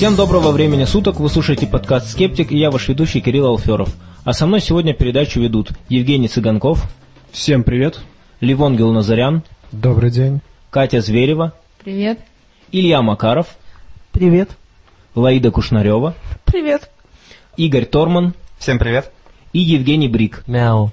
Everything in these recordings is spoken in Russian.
Всем доброго времени суток, вы слушаете подкаст «Скептик» и я ваш ведущий Кирилл Алферов. А со мной сегодня передачу ведут Евгений Цыганков, Всем привет. Ливон Гелназарян, Добрый день. Катя Зверева, Привет. Илья Макаров, Привет. Лаида Кушнарева, Привет. Игорь Торман Всем привет. и Евгений Брик. Мяу.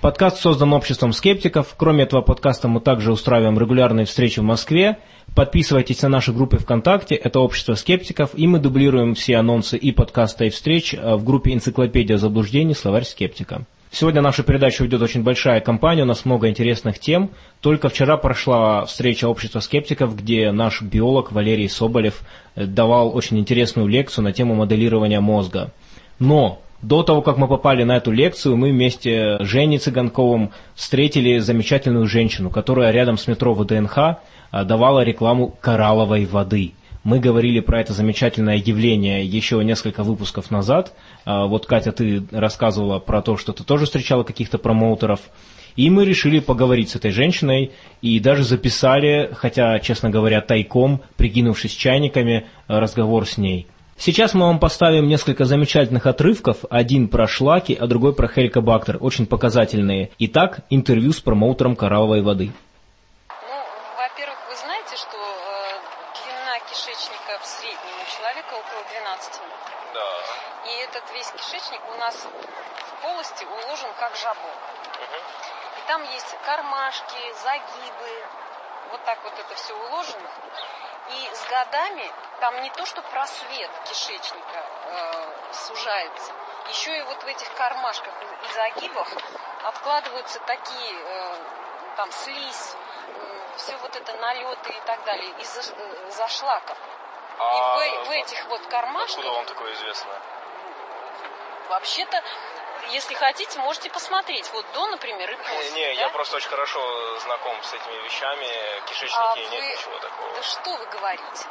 Подкаст создан обществом скептиков. Кроме этого подкаста мы также устраиваем регулярные встречи в Москве. Подписывайтесь на наши группы ВКонтакте, это общество скептиков, и мы дублируем все анонсы и подкаста, и встреч э, в группе «Энциклопедия заблуждений. Словарь скептика». Сегодня нашу передачу ведет очень большая компания, у нас много интересных тем. Только вчера прошла встреча общества скептиков, где наш биолог Валерий Соболев э, давал очень интересную лекцию на тему моделирования мозга. Но до того, как мы попали на эту лекцию, мы вместе с Женей Цыганковым встретили замечательную женщину, которая рядом с метро ВДНХ давала рекламу коралловой воды. Мы говорили про это замечательное явление еще несколько выпусков назад. А, Вот, Катя, ты рассказывала про то, что ты тоже встречала каких-то промоутеров. И мы решили поговорить с этой женщиной и даже записали, хотя, честно говоря, тайком, прикинувшись чайниками, разговор с ней. Сейчас мы вам поставим несколько замечательных отрывков, один про шлаки, а другой про хеликобактер, очень показательные. Итак, интервью с промоутером коралловой воды. Ну, во-первых, вы знаете, что э, длина кишечника в среднем у человека около 12 минут. Да. И этот весь кишечник у нас в полости уложен как жабо. И там есть кармашки, загибы, вот так вот это все уложено. И с годами там не то, что просвет кишечника э, сужается, еще и вот в этих кармашках и загибах откладываются такие э, там слизь, все вот это налеты и так далее из-за э, зашлаков. И в, в этих вот кармашках Откуда вам такое известно? Вообще-то, если хотите, можете посмотреть. Вот до, например, и после. Не, да? я просто очень хорошо знаком с этими вещами. Кишечники А нет вы- ничего такого. Да что вы говорите?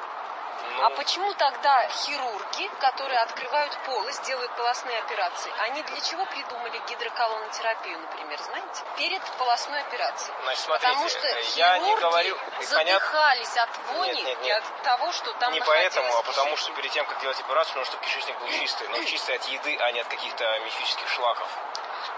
Ну, А почему тогда хирурги, которые открывают полость, делают полостные операции, они для чего придумали гидроколонотерапию, например, знаете? Перед полостной операцией. Значит, смотрите, Потому что э, я не говорю, и понятно- задыхались от вони Нет, нет, и нет. от того, что там не поэтому, а потому что перед тем, как делать операцию, нужно, чтобы кишечник был чистый. Но чистый от еды, а не от каких-то мифических шлаков.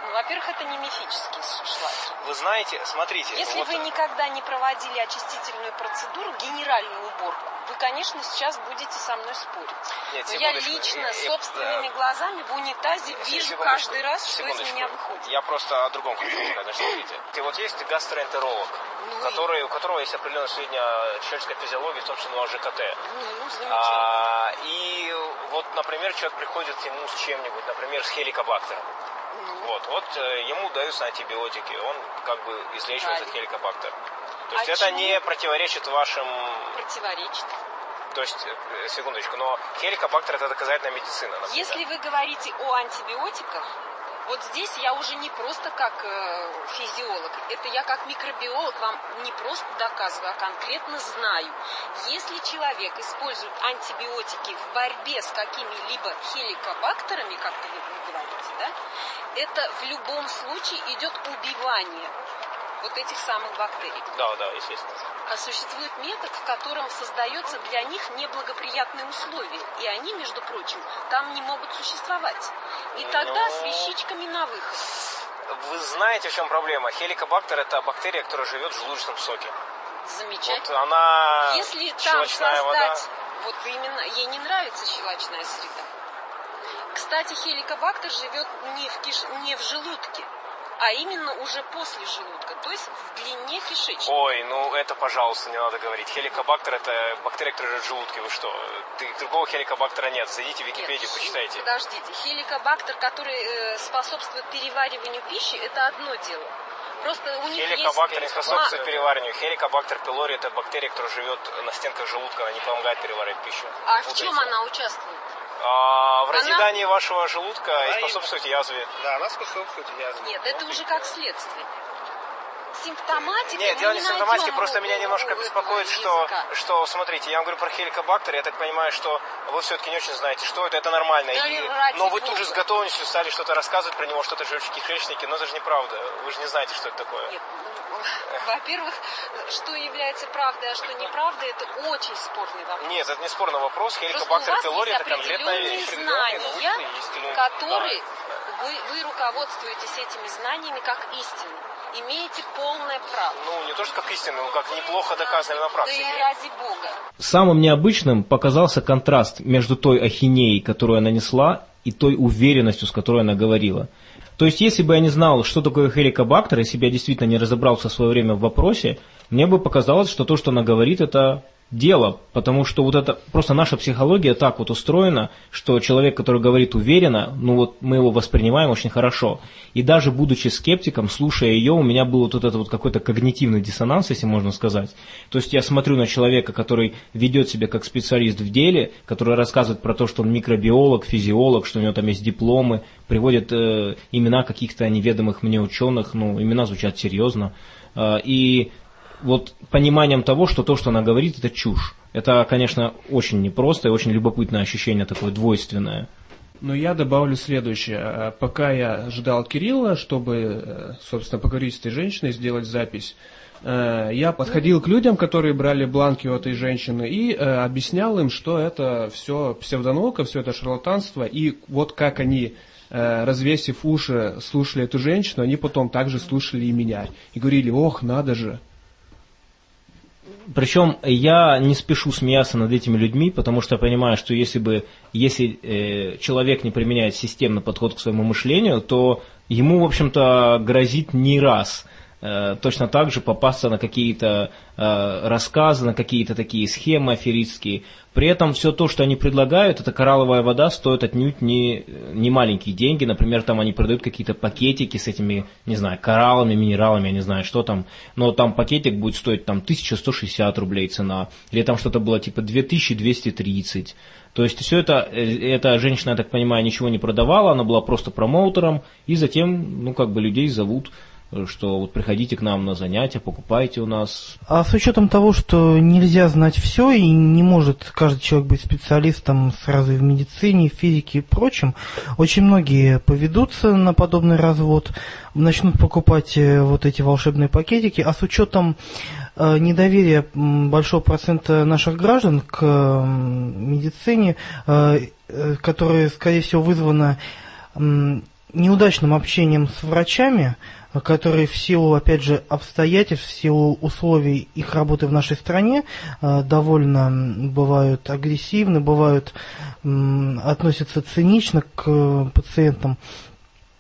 Ну, во-первых, это не мифические шлаки. Вы знаете, смотрите, Если вот, вы никогда не проводили очистительную процедуру, генеральную уборку, вы, конечно, сейчас будете со мной спорить. Нет, Но я лично э, собственными да. глазами в унитазе Се- вижу каждый раз, что из меня выходит. Я просто о другом хочу сказать. Смотрите. Ты вот есть гастроэнтеролог, Ну и- который, у которого есть определенная средняя человеческая физиология, собственно, ЖКТ. Ну, замечательно. А, и вот, например, человек приходит к нему с чем-нибудь, например, с хеликобактером. Ну, Вот, вот э, ему даются антибиотики, он как бы излечивает этот Правильно. хеликобактер. То А есть это чему? не противоречит вашим... противоречит. То есть, э, секундочку, но хеликобактер это доказательная медицина. например. Если вы говорите о антибиотиках, вот здесь я уже не просто как э, физиолог, это я как микробиолог вам не просто доказываю, а конкретно знаю. Если человек использует антибиотики в борьбе с какими-либо хеликобактерами, как вы говорите, да, это в любом случае идет убивание вот этих самых бактерий. Да, да, естественно. А существует метод, в котором создается для них неблагоприятные условия. И они, между прочим, там не могут существовать. И тогда Ну. с вещичками на выход. Вы знаете, в чем проблема? Хеликобактер это бактерия, которая живет в желудочном соке. Вот Замечательно. она Если там щелочная вода. создать, вот именно, ей не нравится щелочная среда. Кстати, хеликобактер живет не в, киш... не в желудке, а именно уже после желудка, то есть в длине кишечника. Ой, ну это, пожалуйста, не надо говорить. Хеликобактер это бактерия, которая живет в желудке. Вы что? Ты, другого хеликобактера нет. Зайдите в Википедию, Нет, почитайте. Подождите, хеликобактер, который э, способствует перевариванию пищи, это одно дело. Просто у них Хеликобактер не есть... способствует ма- перевариванию. Хеликобактер пилори это бактерия, которая живет на стенках желудка, она не помогает переваривать пищу. А в Путаете. чем она участвует? А, в Она- разъедании вашего желудка Она и- способствует язве. Да, она способствует язве. Нет, это уже как следствие. Симптоматики Нет, дело не найдем просто меня немножко беспокоит, что, что, смотрите, я вам говорю про хеликобактер, я так понимаю, что вы все-таки не очень знаете, что это, это нормально. Да И- но вы тут же с готовностью стали что-то рассказывать про него, что-то живчики, кишечники, но это же неправда. Вы же не знаете, что это такое. Нет, ну, во-первых, что является правдой, а что неправдой, это очень спорный вопрос. Нет, это не спорный вопрос. Хеликобактер пилори это конкретная вещь. знания, которые вы, вы руководствуетесь этими знаниями как истиной. Имеете полное право. да. Ну, не то, что как истинно, но как неплохо доказано на Да практике. и ради бога. Самым необычным показался контраст между той ахинеей, которую она несла, и той уверенностью, с которой она говорила. То есть, если бы я не знал, что такое хеликобактер, если бы я действительно не разобрался в свое время в вопросе, мне бы показалось, что то, что она говорит, это дело, потому что вот это просто наша психология так вот устроена, что человек, который говорит уверенно, ну вот мы его воспринимаем очень хорошо. И даже будучи скептиком, слушая ее, у меня был вот этот вот какой-то когнитивный диссонанс, если можно сказать. То есть я смотрю на человека, который ведет себя как специалист в деле, который рассказывает про то, что он микробиолог, физиолог, что у него там есть дипломы, приводит э, имена каких-то неведомых мне ученых, ну имена звучат серьезно. Э, и вот пониманием того, что то, что она говорит, это чушь. Это, конечно, очень непросто и очень любопытное ощущение такое двойственное. Но я добавлю следующее. А, Пока я ждал Кирилла, чтобы, э, собственно, поговорить с этой женщиной, сделать запись, э, я подходил к людям, которые брали бланки у этой женщины, и э, объяснял им, что это все псевдонаука, все это шарлатанство, и вот как они, развесив уши, слушали эту женщину, они потом также слушали и меня. И говорили, ох, надо же. Причем я не спешу смеяться над этими людьми, потому что я понимаю, что если бы если э, человек не применяет системный подход к своему мышлению, то ему, в общем-то, грозит не раз точно так же попасться на какие-то э, рассказы, на какие-то такие схемы аферистские. При этом все то, что они предлагают, это коралловая вода, стоит отнюдь не, не маленькие деньги. Например, там они продают какие-то пакетики с этими, не знаю, кораллами, минералами, я не знаю, что там. Но там пакетик будет стоить там 1160 рублей цена. Или там что-то было типа 2230. То есть все это, э, эта женщина, я так понимаю, ничего не продавала, она была просто промоутером, и затем, ну, как бы людей зовут, э, что вот приходите к нам на занятия, покупайте у нас. А с учетом того, что нельзя знать все и не может каждый человек быть специалистом сразу и в медицине, в физике и прочем, очень многие поведутся на подобный развод, начнут покупать э, вот эти волшебные пакетики, а с учетом э, недоверия большого процента наших граждан к медицине, э, э, которое, скорее всего, вызвано неудачным общением с врачами, э, которые в силу, опять же, обстоятельств, в силу условий их работы в нашей стране э, довольно бывают агрессивны, бывают относятся цинично к э, пациентам.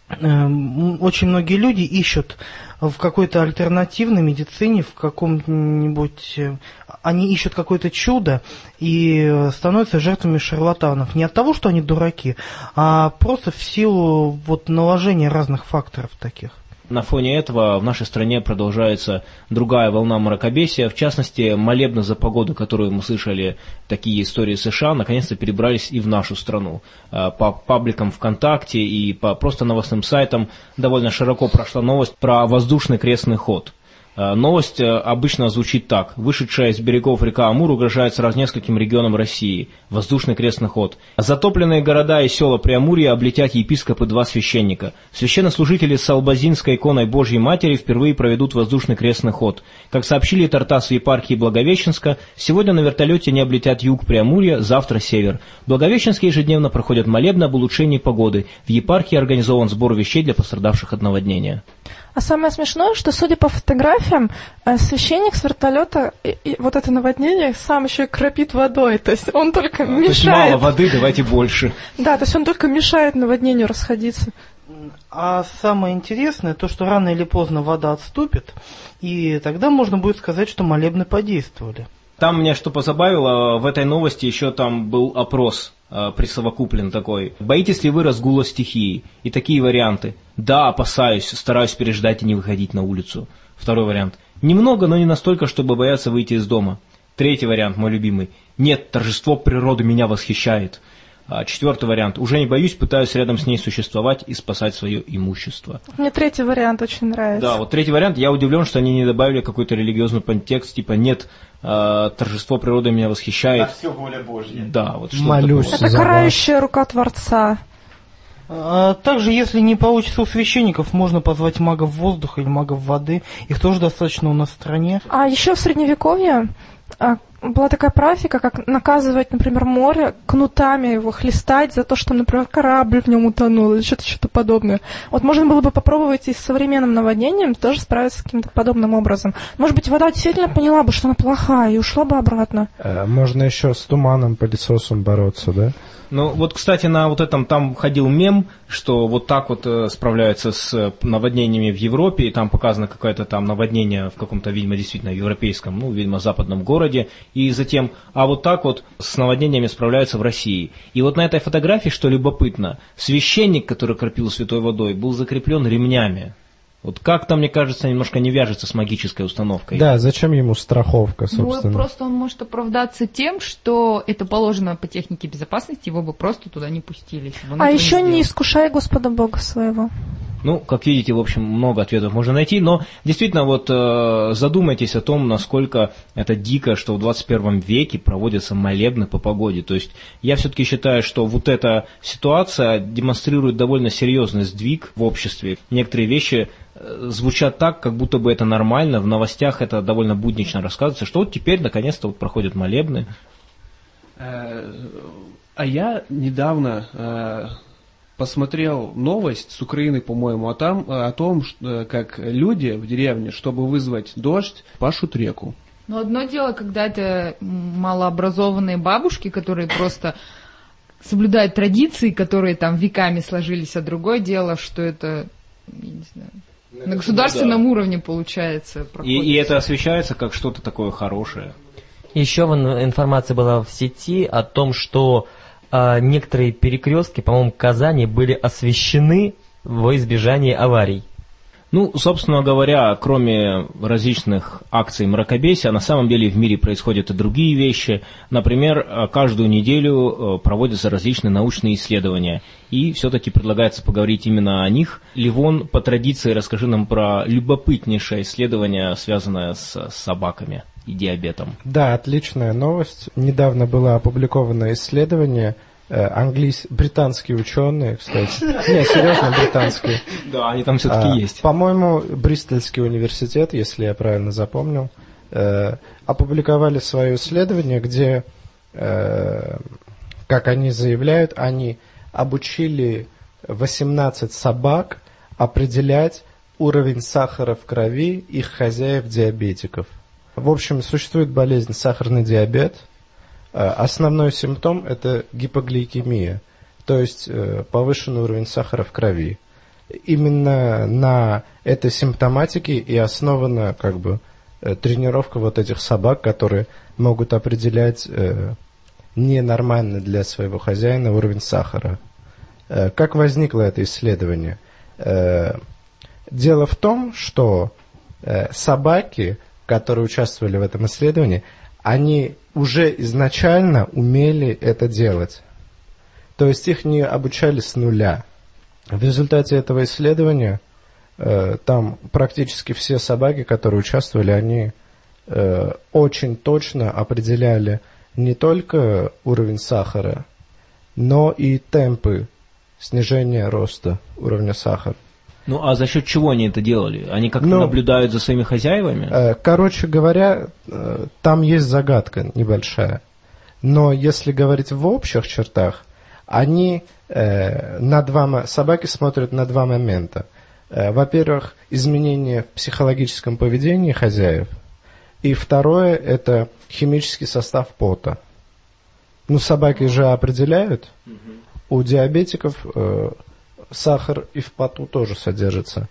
Эм, Очень многие люди ищут в какой-то альтернативной медицине, в каком-нибудь... э, Они ищут какое-то чудо и э, становятся жертвами шарлатанов. Не от того, что они дураки, а просто в силу вот наложения разных факторов таких. На фоне этого в нашей стране продолжается другая волна мракобесия. В частности, молебны за погоду, которую мы слышали, такие истории США, наконец-то перебрались и в нашу страну. А, По пабликам ВКонтакте и по просто новостным сайтам довольно широко прошла новость про воздушный крестный ход. А, Новость э, обычно звучит так. Вышедшая из берегов река Амур угрожает сразу нескольким регионам России. Воздушный крестный ход. Затопленные города и села Преамурья облетят епископы два священника. Священнослужители с Албазинской иконой Божьей Матери впервые проведут воздушный крестный ход. Как сообщили Тартас епархии Благовещенска, сегодня на вертолете не облетят юг Преамурья, завтра север. В Благовещенске ежедневно проходят молебны об улучшении погоды. В епархии организован сбор вещей для пострадавших от наводнения. А самое смешное, что, судя по фотографиям, э, священник с вертолета и, и вот это наводнение сам еще и кропит водой. То есть он только То есть мало мешает. воды, давайте больше. Да, то есть он только мешает наводнению расходиться. А самое интересное, то, что рано или поздно вода отступит, и тогда можно будет сказать, что молебны подействовали. Там меня что позабавило, в этой новости еще там был опрос присовокуплен такой. Боитесь ли вы разгула стихии? И такие варианты. Да, опасаюсь, стараюсь переждать и не выходить на улицу. Второй вариант. Немного, но не настолько, чтобы бояться выйти из дома. Третий вариант, мой любимый. Нет, торжество природы меня восхищает. А, четвертый вариант. Уже не боюсь, пытаюсь рядом с ней существовать и спасать свое имущество. Мне третий вариант очень нравится. Да, вот третий вариант. Я удивлен, что они не добавили какой-то религиозный подтекст, типа нет, э, торжество природы меня восхищает. все воля Божья. Да, вот что Молюсь. Это за карающая рука Творца. А также, если не получится у священников, можно позвать магов воздуха или магов воды. Их тоже достаточно у нас в стране. А еще в средневековье а, была такая практика, как наказывать, например, море кнутами его хлестать за то, что, например, корабль в нем утонул или что-то что подобное. Вот можно было бы попробовать и с современным наводнением тоже справиться с каким-то подобным образом. Может быть, вода действительно поняла бы, что она плохая, и ушла бы обратно. Э, Можно еще с туманом, пылесосом бороться, да? Ну, вот, кстати, на вот этом там ходил мем, что вот так вот э, справляются с э, наводнениями в Европе, и там показано какое-то там наводнение в каком-то, видимо, действительно европейском, ну, видимо, западном городе, и затем, а вот так вот с наводнениями справляются в России. И вот на этой фотографии, что любопытно, священник, который кропил святой водой, был закреплен ремнями. Вот как-то, мне кажется, немножко не вяжется с магической установкой. Да, зачем ему страховка, Ну, собственно? просто он может оправдаться тем, что это положено по технике безопасности, его бы просто туда не пустили. а еще не сделал. искушай Господа Бога своего. Ну, как видите, в общем, много ответов можно найти, но действительно вот э, задумайтесь о том, насколько это дико, что в 21 веке проводятся молебны по погоде. То есть я все-таки считаю, что вот эта ситуация демонстрирует довольно серьезный сдвиг в обществе. Некоторые вещи э, звучат так, как будто бы это нормально, в новостях это довольно буднично рассказывается, что вот теперь наконец-то вот проходят молебны. Э, А я недавно э, посмотрел новость с Украины, по-моему, а там э, о том, что, э, как люди в деревне, чтобы вызвать дождь, пашут реку. Но одно дело, когда это малообразованные бабушки, которые просто соблюдают традиции, которые там веками сложились, а другое дело, что это, я не знаю, на государственном уровне получается. И, проходит. и это освещается как что-то такое хорошее. Еще информация была в сети о том, что а, некоторые перекрестки, по-моему, Казани были освещены во избежание аварий. Ну, собственно говоря, кроме различных акций мракобесия, на самом деле в мире происходят и другие вещи. Например, э, каждую неделю э, проводятся различные научные исследования. И все-таки предлагается поговорить именно о них. Ливон, по традиции, расскажи нам про любопытнейшее исследование, связанное с собаками и диабетом. Да, отличная новость. Недавно было опубликовано исследование английс... британские ученые, кстати. Не, серьезно, британские. Да, они там все-таки А, есть. По-моему, Бристольский университет, если я правильно запомнил, э, опубликовали свое исследование, где, э, как они заявляют, они обучили 18 собак определять уровень сахара в крови их хозяев-диабетиков. В общем, существует болезнь сахарный диабет. Э, Основной симптом – это гипогликемия, то есть э, повышенный уровень сахара в крови именно на этой симптоматике и основана как бы э, тренировка вот этих собак, которые могут определять ненормальный для своего хозяина уровень сахара. Как возникло это исследование? Дело в том, что собаки, которые участвовали в этом исследовании, они уже изначально умели это делать. То есть их не обучали с нуля. В результате этого исследования э, там практически все собаки, которые участвовали, они э, очень точно определяли не только уровень сахара, но и темпы снижения роста уровня сахара. Ну, а за счет чего они это делали? Они как-то Ну, наблюдают за своими хозяевами? Э, Короче говоря, э, там есть загадка небольшая. Но если говорить в общих чертах, они э, на два, собаки смотрят на два момента. Э, Во-первых, изменение в психологическом поведении хозяев. И второе, это химический состав пота. Ну, собаки же определяют. У диабетиков э, сахар и в поту тоже содержится.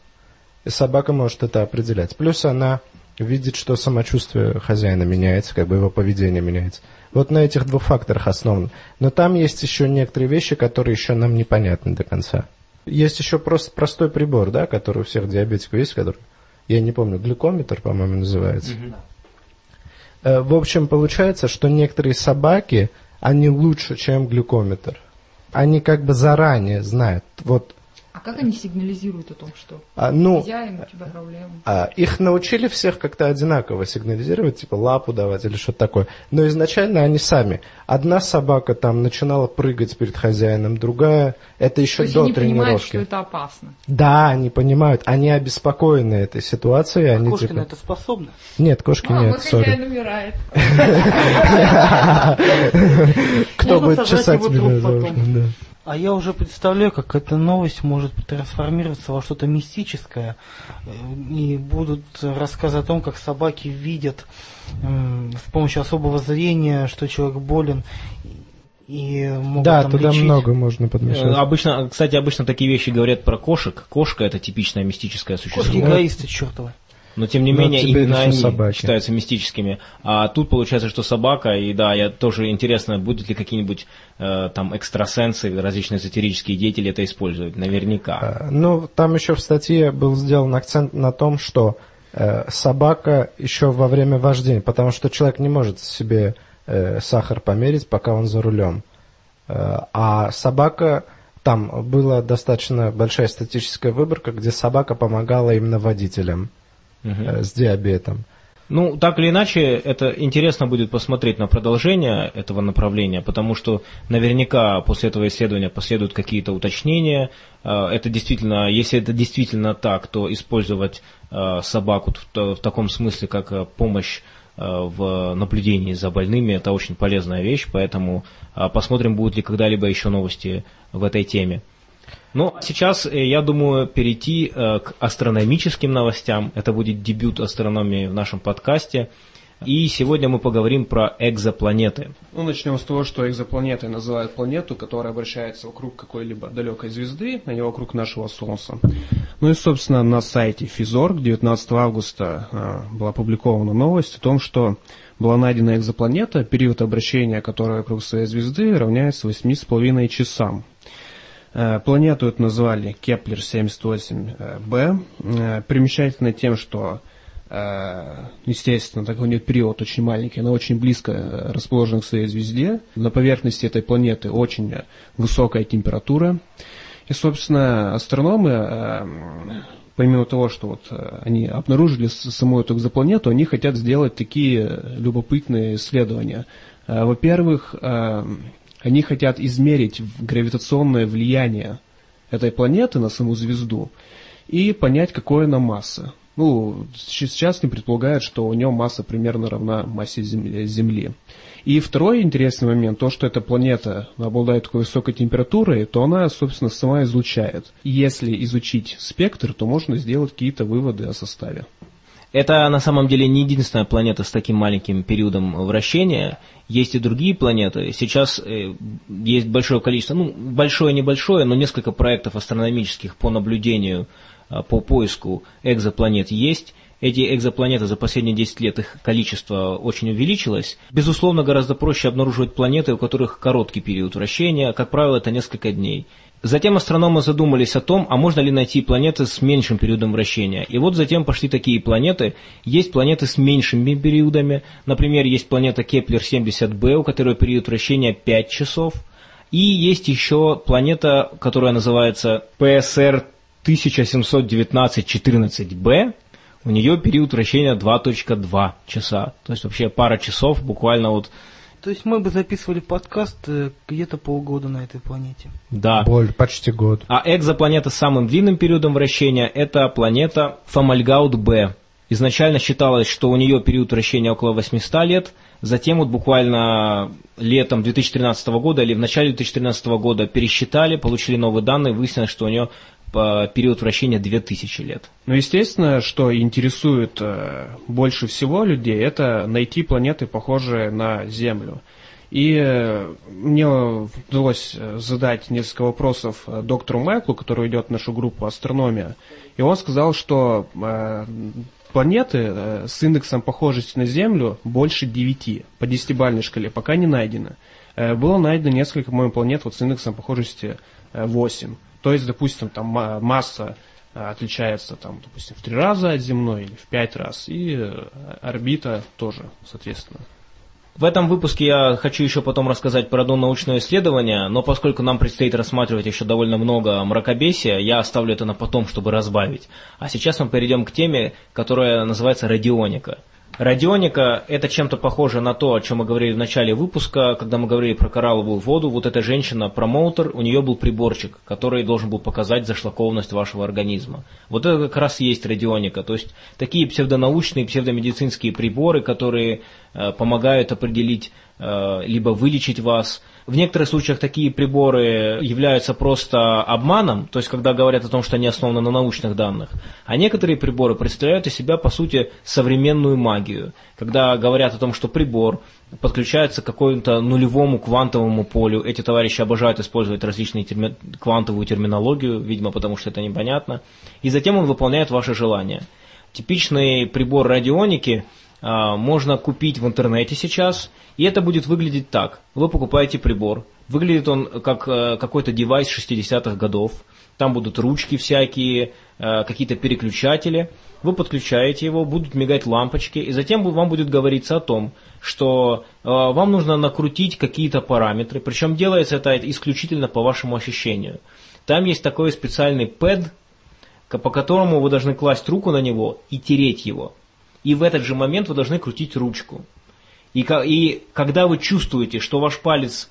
И собака может это определять. Плюс она видит, что самочувствие хозяина меняется, как бы его поведение меняется. Вот на этих двух факторах основано. Но там есть еще некоторые вещи, которые еще нам непонятны до конца. Есть еще просто простой прибор, да, который у всех диабетиков есть, который, я не помню, глюкометр, по-моему, называется. Э, В общем, получается, что некоторые собаки, они лучше, чем глюкометр. Они как бы заранее знают. Вот А как они сигнализируют о том, что а, ну, хозяин, у тебя проблемы? а, их научили всех как-то одинаково сигнализировать, типа лапу давать или что-то такое. Но изначально они сами. Одна собака там начинала прыгать перед хозяином, другая, это еще То есть до они понимают, тренировки. что это опасно. Да, они понимают, они обеспокоены этой ситуацией, они Кошки типа... на это способны. Нет, кошки А, нет, хозяин умирает. Кто будет чесать меня А я уже представляю, как эта новость может трансформироваться во что-то мистическое. э, И будут рассказы о том, как собаки видят м, с помощью особого зрения, что человек болен. И могут Да, там туда лечить. много можно Э, подмешать. Обычно, кстати, обычно такие вещи говорят про кошек. Кошка это типичное мистическое существо. Кошки эгоисты чертовы. Но тем не Но менее, именно они собаки. считаются мистическими. А тут получается, что собака, и да, я тоже интересно, будут ли какие-нибудь э, там экстрасенсы, различные эзотерические деятели это использовать. Наверняка. А, Ну, там еще в статье был сделан акцент на том, что э, собака еще во время вождения, потому что человек не может себе э, сахар померить, пока он за рулем. Э, а собака, там была достаточно большая статистическая выборка, где собака помогала именно водителям Э, с диабетом. Ну, так или иначе, это интересно будет посмотреть на продолжение этого направления, потому что наверняка после этого исследования последуют какие-то уточнения. Э, Это действительно, если это действительно так, то использовать э, собаку в, таком смысле, как помощь в наблюдении за больными, это очень полезная вещь, поэтому посмотрим, будут ли когда-либо еще новости в этой теме. А сейчас, э, я думаю, перейти э, к астрономическим новостям. Это будет дебют астрономии в нашем подкасте. И сегодня мы поговорим про экзопланеты. Ну, начнем с того, что экзопланетой называют планету, которая обращается вокруг какой-либо далекой звезды, а не вокруг нашего Солнца. Ну и, собственно, на сайте Phys.org 19 августа а, была опубликована новость о том, что была найдена экзопланета, период обращения которой вокруг своей звезды равняется 8,5 часам. Э, Планету эту назвали Кеплер 78b. Э, Примечательно тем, что э, естественно, такой у нее период очень маленький, она очень близко э, расположена к своей звезде. На поверхности этой планеты очень э, высокая температура. И, собственно, астрономы, э, помимо того, что вот э, они обнаружили саму эту экзопланету, они хотят сделать такие э, любопытные исследования. Э, Во-первых, э, они хотят измерить гравитационное влияние этой планеты на саму звезду и понять, какой она масса. Ну, сейчас не предполагают, что у нее масса примерно равна массе Зем- Земли. И второй интересный момент, то, что эта планета обладает такой высокой температурой, то она, собственно, сама излучает. Если изучить спектр, то можно сделать какие-то выводы о составе. Это на самом деле не единственная планета с таким маленьким периодом вращения. Есть и другие планеты. Сейчас э, есть большое количество, ну, большое-небольшое, но несколько проектов астрономических по наблюдению, э, по поиску экзопланет есть. Эти экзопланеты за последние 10 лет, их количество очень увеличилось. Безусловно, гораздо проще обнаруживать планеты, у которых короткий период вращения, как правило, это несколько дней. Затем астрономы задумались о том, а можно ли найти планеты с меньшим периодом вращения. И вот затем пошли такие планеты. Есть планеты с меньшими периодами. Например, есть планета Кеплер-70b, у которой период вращения 5 часов. И есть еще планета, которая называется PSR 1719-14b. У нее период вращения 2.2 часа. То есть вообще пара часов буквально вот, То есть мы бы записывали подкаст э, где-то полгода на этой планете. да. Боль, почти год. А экзопланета с самым длинным периодом вращения – это планета Фомальгаут-Б. Изначально считалось, что у нее период вращения около 800 лет, затем вот буквально летом 2013 года или в начале 2013 года пересчитали, получили новые данные, выяснилось, что у нее период вращения 2000 лет. Но естественно, что интересует э, больше всего людей, это найти планеты, похожие на Землю. И э, мне удалось э, задать несколько вопросов доктору Майклу, который ведет в нашу группу «Астрономия». И он сказал, что планеты с индексом похожести на Землю больше 9 по десятибалльной шкале пока не найдено. Было найдено несколько, по-моему, планет вот с индексом похожести э, 8. То есть, допустим, там ма- масса э, отличается, там, допустим, в три раза от земной или в пять раз, и э, орбита тоже, соответственно. В этом выпуске я хочу еще потом рассказать про одно научное исследование, но поскольку нам предстоит рассматривать еще довольно много мракобесия, я оставлю это на потом, чтобы разбавить. А сейчас мы перейдем к теме, которая называется радионика. Радионика – это чем-то похоже на то, о чем мы говорили в начале выпуска, когда мы говорили про коралловую воду. Вот эта женщина-промоутер, у нее был приборчик, который должен был показать зашлакованность вашего организма. Вот это как раз и есть радионика. То есть такие псевдонаучные, псевдомедицинские приборы, которые э, помогают определить, э, либо вылечить вас – в некоторых случаях такие приборы являются просто обманом, то есть когда говорят о том, что они основаны на научных данных, а некоторые приборы представляют из себя, по сути, современную магию, когда говорят о том, что прибор подключается к какому-то нулевому квантовому полю. Эти товарищи обожают использовать различные терми... квантовую терминологию, видимо, потому что это непонятно. И затем он выполняет ваши желания. Типичный прибор радионики – можно купить в интернете сейчас, и это будет выглядеть так. Вы покупаете прибор, выглядит он как э, какой-то девайс 60-х годов, там будут ручки всякие, э, какие-то переключатели, вы подключаете его, будут мигать лампочки, и затем вам будет говориться о том, что э, вам нужно накрутить какие-то параметры, причем делается это исключительно по вашему ощущению. Там есть такой специальный пэд, по которому вы должны класть руку на него и тереть его и в этот же момент вы должны крутить ручку. И, и когда вы чувствуете, что ваш палец,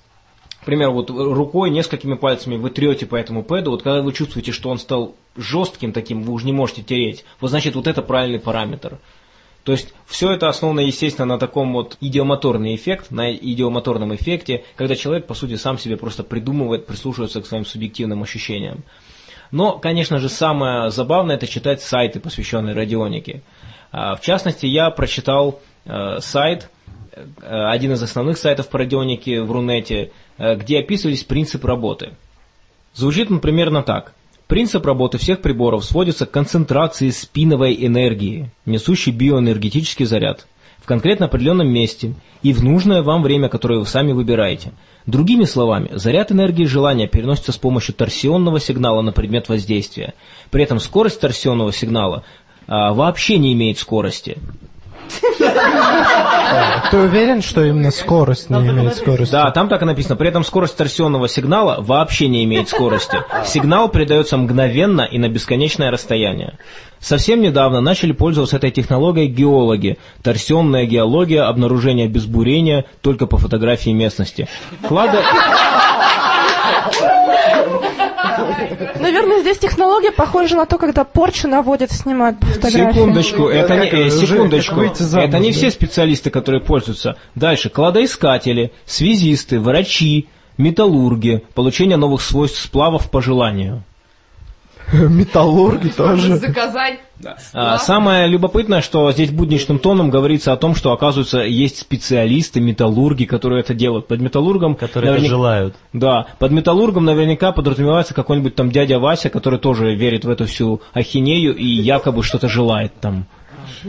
например, вот рукой, несколькими пальцами вы трете по этому пэду, вот когда вы чувствуете, что он стал жестким таким, вы уже не можете тереть, вот значит вот это правильный параметр. То есть все это основано, естественно, на таком вот идиомоторный эффект, на идиомоторном эффекте, когда человек, по сути, сам себе просто придумывает, прислушивается к своим субъективным ощущениям. Но, конечно же, самое забавное это читать сайты, посвященные радионике. А, в частности, я прочитал э, сайт, э, один из основных сайтов по радионике в Рунете, э, где описывались принципы работы. Звучит он примерно так. Принцип работы всех приборов сводится к концентрации спиновой энергии, несущей биоэнергетический заряд, конкретно определенном месте и в нужное вам время, которое вы сами выбираете. Другими словами, заряд энергии желания переносится с помощью торсионного сигнала на предмет воздействия. При этом скорость торсионного сигнала а, вообще не имеет скорости. Ты уверен, что именно скорость не имеет скорости? Да, там так и написано. При этом скорость торсионного сигнала вообще не имеет скорости. Сигнал передается мгновенно и на бесконечное расстояние. Совсем недавно начали пользоваться этой технологией геологи. Торсионная геология, обнаружение без бурения, только по фотографии местности. Клада... Наверное, здесь технология похожа на то, когда порчу наводят, снимают фотографии. Секундочку, это не, э, секундочку, это не все специалисты, которые пользуются. Дальше, кладоискатели, связисты, врачи, металлурги, получение новых свойств сплавов по желанию. Металлурги тоже. Заказать. А, самое любопытное, что здесь будничным тоном говорится о том, что, оказывается, есть специалисты, металлурги, которые это делают. Под металлургом... Которые наверняка, это желают. Да, под металлургом наверняка подразумевается какой-нибудь там дядя Вася, который тоже верит в эту всю ахинею и якобы что-то желает там.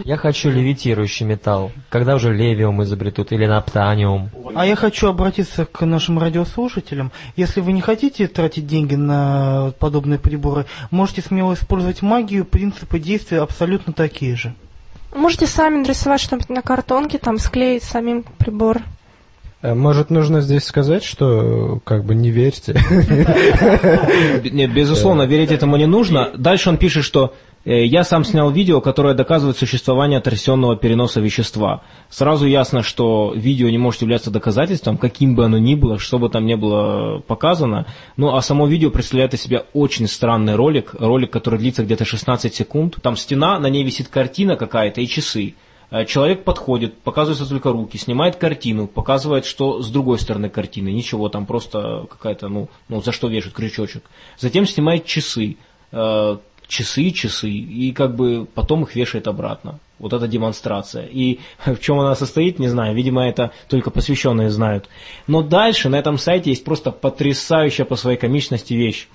Я хочу левитирующий металл. Когда уже левиум изобретут или наптаниум? А я хочу обратиться к нашим радиослушателям. Если вы не хотите тратить деньги на подобные приборы, можете смело использовать магию, принципы действия абсолютно такие же. Можете сами нарисовать что-нибудь на картонке, там склеить самим прибор. Э, может, нужно здесь сказать, что как бы не верьте. Нет, безусловно, верить этому не нужно. Дальше он пишет, что Э, я сам снял видео, которое доказывает существование торсионного переноса вещества. Сразу ясно, что видео не может являться доказательством, каким бы оно ни было, что бы там ни было показано. Ну, а само видео представляет из себя очень странный ролик, ролик, который длится где-то 16 секунд. Там стена, на ней висит картина какая-то и часы. Э, человек подходит, показываются только руки, снимает картину, показывает, что с другой стороны картины. Ничего, там просто какая-то, ну, ну за что вешают крючочек. Затем снимает часы э, часы, часы, и как бы потом их вешает обратно. Вот эта демонстрация. И в чем она состоит, не знаю. Видимо, это только посвященные знают. Но дальше на этом сайте есть просто потрясающая по своей комичности вещь.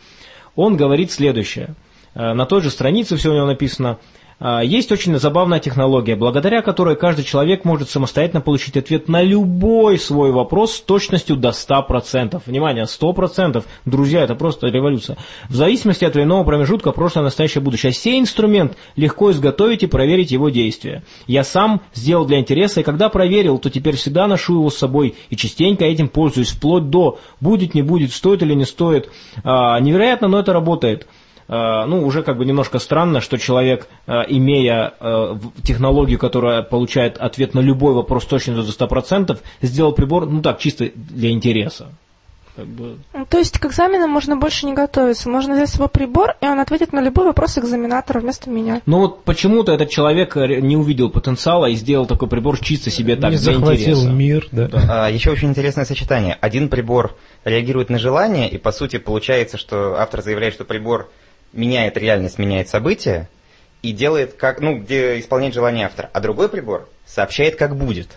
Он говорит следующее. Э, на той же странице все у него написано. А, Есть очень забавная технология, благодаря которой каждый человек может самостоятельно получить ответ на любой свой вопрос с точностью до 100%. Внимание, 100%. Друзья, это просто революция. В зависимости от временного промежутка прошлое, настоящее, будущее. Сей инструмент легко изготовить и проверить его действия. Я сам сделал для интереса, и когда проверил, то теперь всегда ношу его с собой и частенько этим пользуюсь, вплоть до будет, не будет, стоит или не стоит. А, невероятно, но это работает. А, ну, уже как бы немножко странно, что человек, а, имея а, в- технологию, которая получает ответ на любой вопрос точно до 100%, сделал прибор, ну так, чисто для интереса. Как бы, Ну, То есть к экзаменам можно больше не готовиться. Можно взять свой прибор, и он ответит на любой вопрос экзаменатора вместо меня. Ну вот почему-то этот человек э, не увидел потенциала и сделал такой прибор чисто себе так, не для захватил интереса. мир, да. А, еще очень интересное сочетание. Один прибор реагирует на желание, и по сути получается, что автор заявляет, что прибор меняет реальность, меняет события, и делает как, ну, где исполняет желание автора. А другой прибор сообщает, как будет.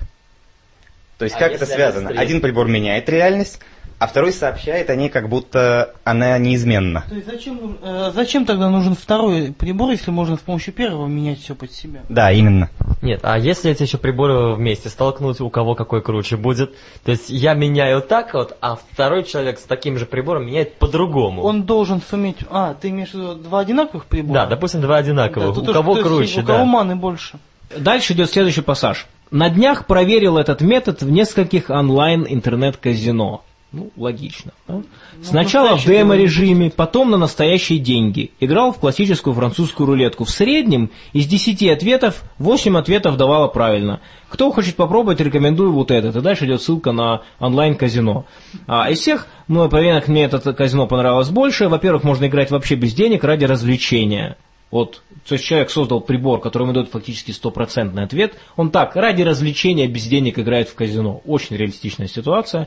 То есть А как это связано? встретятся? Один прибор меняет реальность, а второй сообщает о ней, как будто она неизменна. То есть зачем, э, зачем тогда нужен второй прибор, если можно с помощью первого менять все под себя? Да, именно. Нет, а если эти еще приборы вместе столкнуть, у кого какой круче будет? То есть я меняю так вот, а второй человек с таким же прибором меняет по-другому. Он должен суметь... А, ты имеешь в виду два одинаковых прибора? Да, допустим, два Да, одинаковых. тут у кого то есть, круче, У кого да. маны больше. Дальше идет следующий пассаж. На днях проверил этот метод в нескольких онлайн интернет-казино. Ну, логично. да? Сначала в демо-режиме, потом на настоящие деньги. Играл в классическую французскую рулетку. В среднем из 10 ответов 8 ответов давало правильно. Кто хочет попробовать, рекомендую вот этот. И дальше идет ссылка на онлайн-казино. А из всех мной проверенных мне это казино понравилось больше. Во-первых, можно играть вообще без денег ради развлечения. Вот, то есть человек создал прибор, которому дает фактически стопроцентный ответ. Он так, ради развлечения, без денег играет в казино. Очень реалистичная ситуация.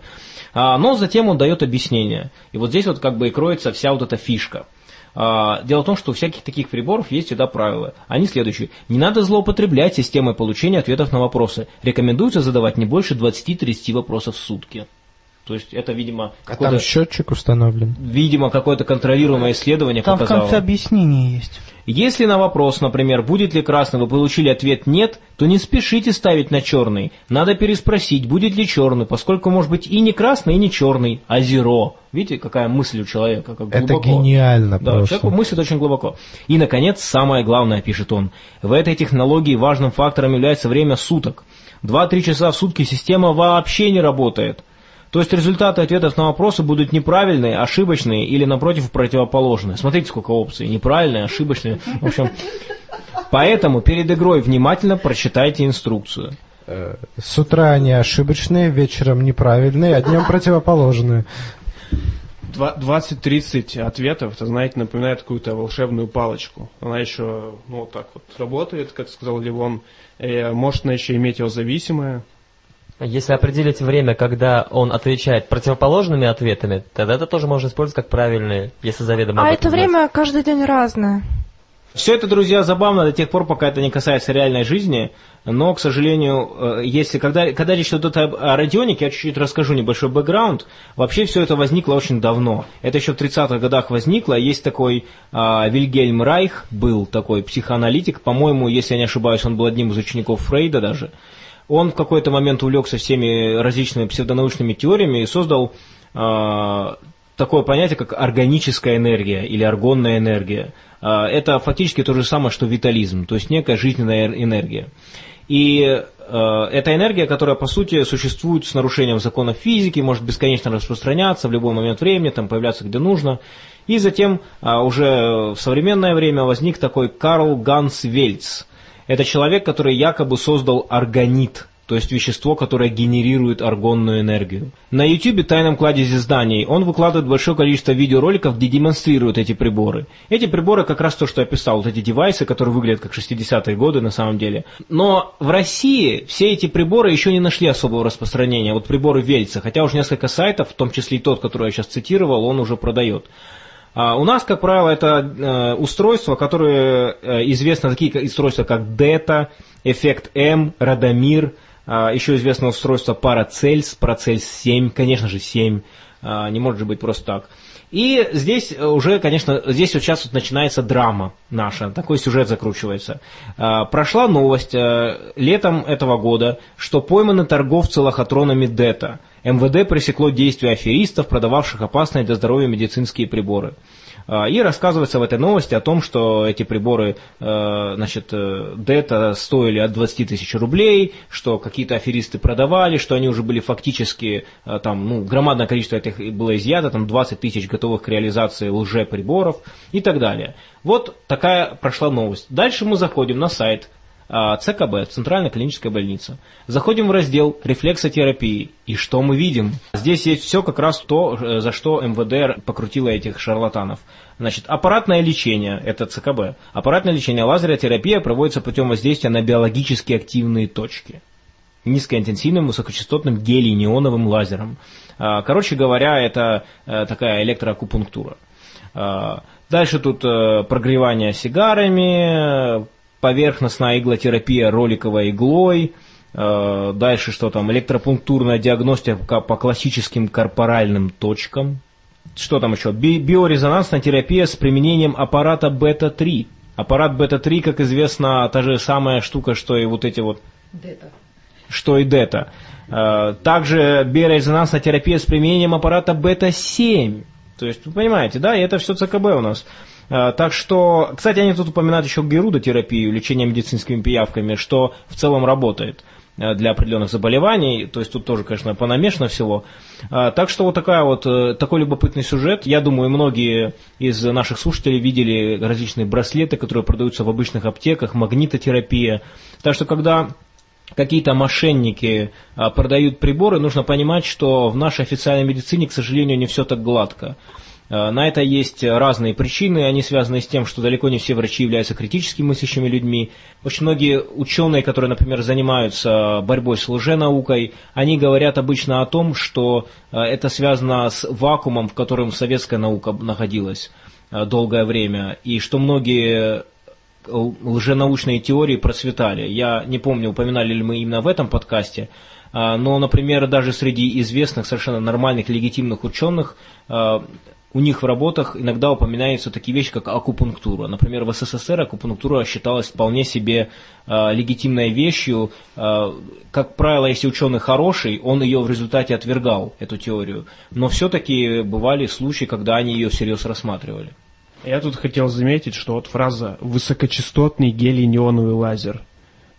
А, но затем он дает объяснение. И вот здесь вот как бы и кроется вся вот эта фишка. А, Дело в том, что у всяких таких приборов есть всегда правила. Они следующие. Не надо злоупотреблять системой получения ответов на вопросы. Рекомендуется задавать не больше 20-30 вопросов в сутки. То есть это, видимо, А какое-то, там счетчик установлен. видимо, какое-то контролируемое исследование Там в показало. конце объяснение есть. Если на вопрос, например, будет ли красный, вы получили ответ «нет», то не спешите ставить на черный. Надо переспросить, будет ли черный, поскольку может быть и не красный, и не черный, а зеро. Видите, какая мысль у человека, как Это глубоко. гениально Да, просто. человек мыслит очень глубоко. И, наконец, самое главное, пишет он. В этой технологии важным фактором является время суток. 2-3 часа в сутки система вообще не работает. То есть результаты ответов на вопросы будут неправильные, ошибочные или, напротив, противоположные. Смотрите, сколько опций. Неправильные, ошибочные. В общем, поэтому перед игрой внимательно прочитайте инструкцию. Э, С утра они ошибочные, вечером неправильные, а днем противоположные. Два- 20-30 ответов, это, знаете, напоминает какую-то волшебную палочку. Она еще, ну, вот так вот работает, как сказал Ливон. Э, может она еще иметь его зависимое. Если определить время, когда он отвечает противоположными ответами, тогда это тоже можно использовать как правильные, если заведомо А это знать. время каждый день разное. Все это, друзья, забавно до тех пор, пока это не касается реальной жизни. Но, к сожалению, э, если когда, когда речь идет о, радионике, я чуть-чуть расскажу небольшой бэкграунд. Вообще все это возникло очень давно. Это еще в 30-х годах возникло. Есть такой а, Вильгельм Райх, был такой психоаналитик. По-моему, если я не ошибаюсь, он был одним из учеников Фрейда даже. Он в какой-то момент увлекся всеми различными псевдонаучными теориями и создал а, такое понятие, как органическая энергия или аргонная энергия. А, Это фактически то же самое, что витализм, то есть некая жизненная энергия. И э, это энергия, которая, по сути, существует с нарушением законов физики, может бесконечно распространяться в любой момент времени, там появляться где нужно. И затем а, уже в современное время возник такой Карл Ганс Вельц. Это человек, который якобы создал органит, то есть вещество, которое генерирует аргонную энергию. На YouTube «Тайном кладезе зданий» он выкладывает большое количество видеороликов, где демонстрирует эти приборы. Эти приборы как раз то, что я писал, вот эти девайсы, которые выглядят как 60-е годы на самом деле. Но в России все эти приборы еще не нашли особого распространения, вот приборы Вельца, хотя уже несколько сайтов, в том числе и тот, который я сейчас цитировал, он уже продает. А у нас, как правило, это э, устройства, которые э, известны, такие устройства, как Дета, Эффект М, Радомир, а, еще известно устройство Парацельс, Парацельс 7, конечно же 7. А, не может же быть просто так. И здесь уже, конечно, здесь вот сейчас вот начинается драма наша, такой сюжет закручивается. А, прошла новость а, летом этого года, что пойманы торговцы лохотронами ДЭТа. МВД пресекло действия аферистов, продававших опасные для здоровья медицинские приборы. А, И рассказывается в этой новости о том, что эти приборы, э, значит, э, ДЭТа стоили от 20 тысяч рублей, что какие-то аферисты продавали, что они уже были фактически, э, там, ну, громадное количество этих было изъято, там 20 тысяч готовых к реализации лжеприборов и так далее. Вот такая прошла новость. Дальше мы заходим на сайт ЦКБ, Центральная клиническая больница. Заходим в раздел рефлексотерапии. И что мы видим? Здесь есть все как раз то, э, за что МВД покрутило этих шарлатанов. Значит, аппаратное лечение, это ЦКБ. Аппаратное лечение, лазеротерапия проводится путем воздействия на биологически активные точки низкоинтенсивным высокочастотным гелий-неоновым лазером. А, Короче говоря, это э, такая электроакупунктура. А, Дальше тут э, прогревание сигарами, поверхностная иглотерапия роликовой иглой, э, дальше что там, электропунктурная диагностика по классическим корпоральным точкам, что там еще, Би- биорезонансная терапия с применением аппарата бета-3. Аппарат бета-3, как известно, та же самая штука, что и вот эти вот что и дета. Э, Также биорезонансная терапия с применением аппарата бета-7. То есть, вы понимаете, да, и это все ЦКБ у нас. Э, Так что, кстати, они тут упоминают еще герудотерапию, лечение медицинскими пиявками, что в целом работает э, для определенных заболеваний, то есть тут тоже, конечно, понамешано всего. А, Так что вот такая вот, э, такой любопытный сюжет. Я думаю, многие из наших слушателей видели различные браслеты, которые продаются в обычных аптеках, магнитотерапия. Так что когда какие-то мошенники продают приборы, нужно понимать, что в нашей официальной медицине, к сожалению, не все так гладко. А, На это есть разные причины, они связаны с тем, что далеко не все врачи являются критически мыслящими людьми. Очень многие ученые, которые, например, занимаются борьбой с лженаукой, они говорят обычно о том, что а, это связано с вакуумом, в котором советская наука находилась а, долгое время, и что многие лженаучные теории процветали. Я не помню, упоминали ли мы именно в этом подкасте, но, например, даже среди известных, совершенно нормальных, легитимных ученых, у них в работах иногда упоминаются такие вещи, как акупунктура. Например, в СССР акупунктура считалась вполне себе а, легитимной вещью. А, как правило, если ученый хороший, он ее в результате отвергал, эту теорию. Но все-таки бывали случаи, когда они ее всерьез рассматривали. Я тут хотел заметить, что вот фраза «высокочастотный гелий-неоновый лазер».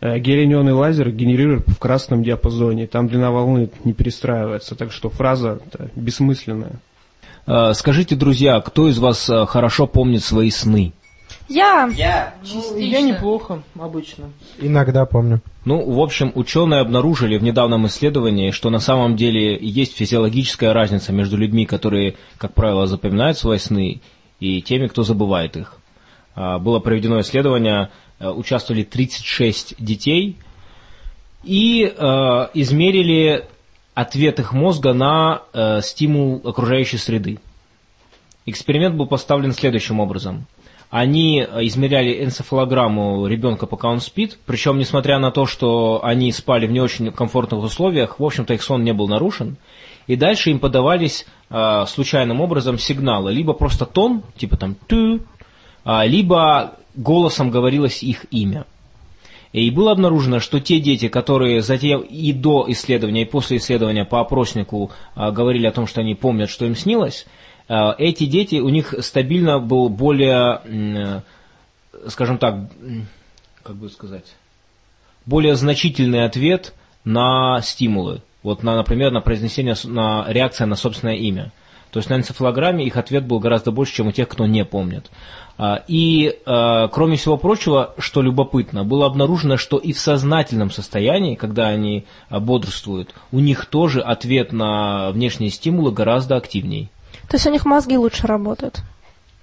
Э, Гелий-неоновый лазер генерирует в красном диапазоне, там длина волны не перестраивается, так что фраза бессмысленная. А, Скажите, друзья, кто из вас а, хорошо помнит свои сны? Я. Я. Я неплохо, обычно. Иногда помню. Ну, в общем, ученые обнаружили в недавнем исследовании, что на самом деле есть физиологическая разница между людьми, которые, как правило, запоминают свои сны, и теми, кто забывает их. А, Было проведено исследование, участвовали 36 детей, и э, измерили ответ их мозга на э, стимул окружающей среды. Эксперимент был поставлен следующим образом. Они э, измеряли энцефалограмму ребенка, пока он спит, причем, несмотря на то, что они спали в не очень комфортных условиях, в общем-то их сон не был нарушен, и дальше им подавались э, случайным образом сигналы, либо просто тон, типа там «ту», а, либо голосом говорилось их имя. И было обнаружено, что те дети, которые затем и до исследования, и после исследования по опроснику а, говорили о том, что они помнят, что им снилось, а, эти дети, у них стабильно был более, м, скажем так, как бы сказать, более значительный ответ на стимулы. Вот, на, например, на произнесение, на реакция на собственное имя. То есть на энцефалограмме их ответ был гораздо больше, чем у тех, кто не помнит. А, И, а, кроме всего прочего, что любопытно, было обнаружено, что и в сознательном состоянии, когда они а, бодрствуют, у них тоже ответ на внешние стимулы гораздо активней. То есть у них мозги лучше работают.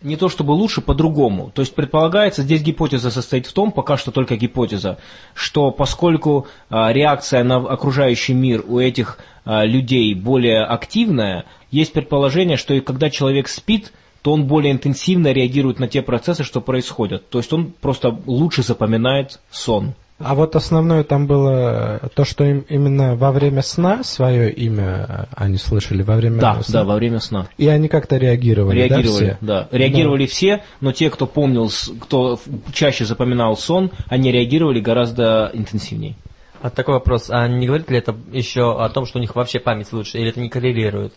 Не то чтобы лучше, по-другому. То есть предполагается, здесь гипотеза состоит в том, пока что только гипотеза, что поскольку реакция на окружающий мир у этих людей более активная, есть предположение, что и когда человек спит, то он более интенсивно реагирует на те процессы, что происходят. То есть он просто лучше запоминает сон. А вот основное там было то, что им именно во время сна свое имя они слышали во время Да, сна. да, во время сна. И они как-то реагировали, Реагировали, да, да. Реагировали все, но те, кто помнил, кто чаще запоминал сон, они реагировали гораздо интенсивнее. А такой вопрос, а не говорит ли это еще о том, что у них вообще память лучше, или это не коррелирует?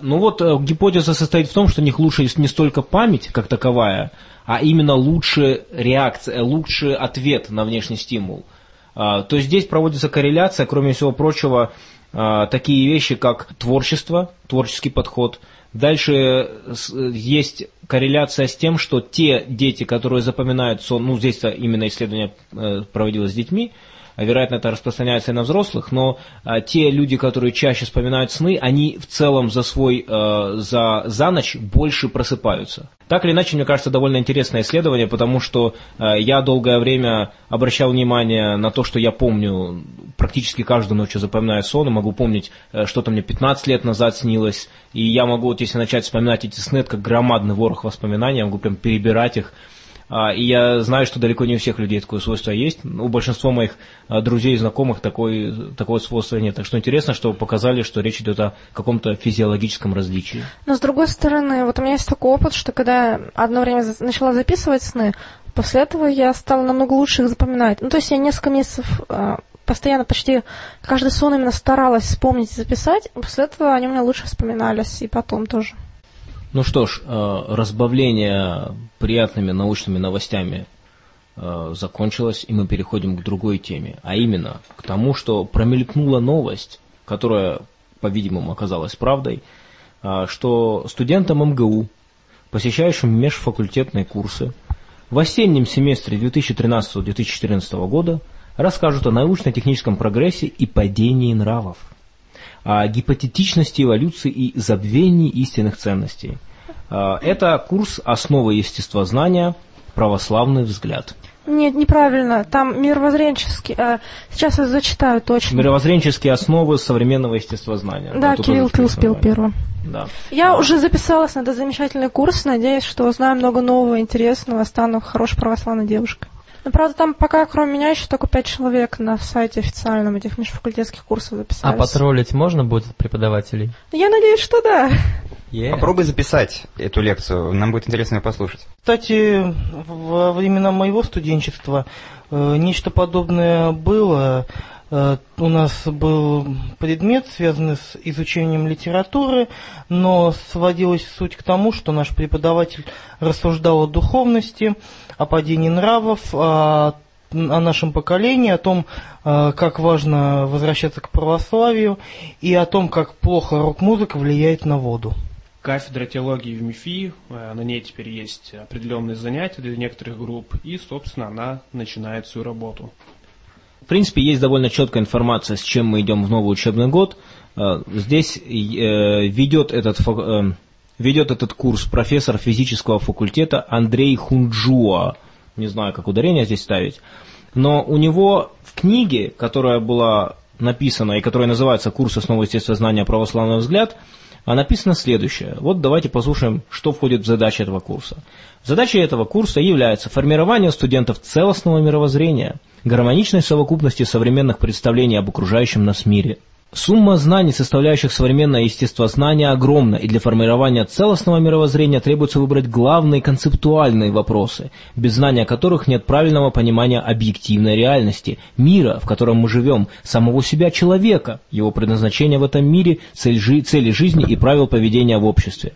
Ну вот э, гипотеза состоит в том, что у них лучше не столько память как таковая, а именно лучше реакция, лучше ответ на внешний стимул. А, То есть здесь проводится корреляция, кроме всего прочего, а, такие вещи, как творчество, творческий подход. Дальше с- есть корреляция с тем, что те дети, которые запоминают сон, ну здесь именно исследование э, проводилось с детьми, вероятно, это распространяется и на взрослых, но а, те люди, которые чаще вспоминают сны, они в целом за свой, э, за, за ночь больше просыпаются. Так или иначе, мне кажется, довольно интересное исследование, потому что э, я долгое время обращал внимание на то, что я помню, практически каждую ночь запоминаю сон, могу помнить, э, что-то мне 15 лет назад снилось, и я могу, вот если начать вспоминать эти сны, это как громадный ворох воспоминаний, я могу прям перебирать их, И я знаю, что далеко не у всех людей такое свойство есть. У большинства моих а, друзей и знакомых такой, такого свойства нет. Так что интересно, что показали, что речь идет о каком-то физиологическом различии. Но с другой стороны, вот у меня есть такой опыт, что когда одно время начала записывать сны, после этого я стала намного лучше их запоминать. Ну, то есть я несколько месяцев а, постоянно почти каждый сон именно старалась вспомнить и записать, после этого они у меня лучше вспоминались, и потом тоже. Ну что ж, э, разбавление приятными научными новостями э, закончилось, и мы переходим к другой теме, а именно к тому, что промелькнула новость, которая, по-видимому, оказалась правдой, э, что студентам МГУ, посещающим межфакультетные курсы, в осеннем семестре 2013-2014 года расскажут о научно-техническом прогрессе и падении нравов о гипотетичности эволюции и забвении истинных ценностей. А, Это курс «Основы естествознания. Православный взгляд». Нет, неправильно. Там мировоззренческий. а, сейчас я зачитаю точно. Мировоззренческие основы современного естествознания. Да, тут Кирилл, ты успел да. первым. Да. Я уже записалась на этот замечательный курс, надеюсь, что узнаю много нового, интересного, стану хорошей православной девушкой. Но, правда, там пока, кроме меня, еще только пять человек на сайте официальном этих межфакультетских курсов А записались. потроллить можно будет от преподавателей? Я надеюсь, что да. Е. Попробуй записать эту лекцию, нам будет интересно ее послушать. Кстати, во времена моего студенчества э, нечто подобное было. Э, у нас был предмет, связанный с изучением литературы, но сводилась суть к тому, что наш преподаватель рассуждал о духовности, о падении нравов, о, о нашем поколении, о том, э, как важно возвращаться к православию и о том, как плохо рок-музыка влияет на воду. Кафедра теологии в МИФИ, э, на ней теперь есть определенные занятия для некоторых групп, и, собственно, она начинает свою работу. В принципе, есть довольно четкая информация, с чем мы идем в новый учебный год. Э, Здесь э, ведет этот, э, ведет этот курс профессор физического факультета Андрей Хунджуа. Не знаю, как ударение здесь ставить. Но у него в книге, которая была написана и которая называется «Курс основы естествознания. Православный взгляд», а написано следующее. Вот давайте послушаем, что входит в задачи этого курса. Задачей этого курса является формирование студентов целостного мировоззрения, гармоничной совокупности современных представлений об окружающем нас мире. Сумма знаний, составляющих современное естествознание, огромна, и для формирования целостного мировоззрения требуется выбрать главные концептуальные вопросы, без знания которых нет правильного понимания объективной реальности, мира, в котором мы живем, самого себя человека, его предназначения в этом мире, цели жизни и правил поведения в обществе.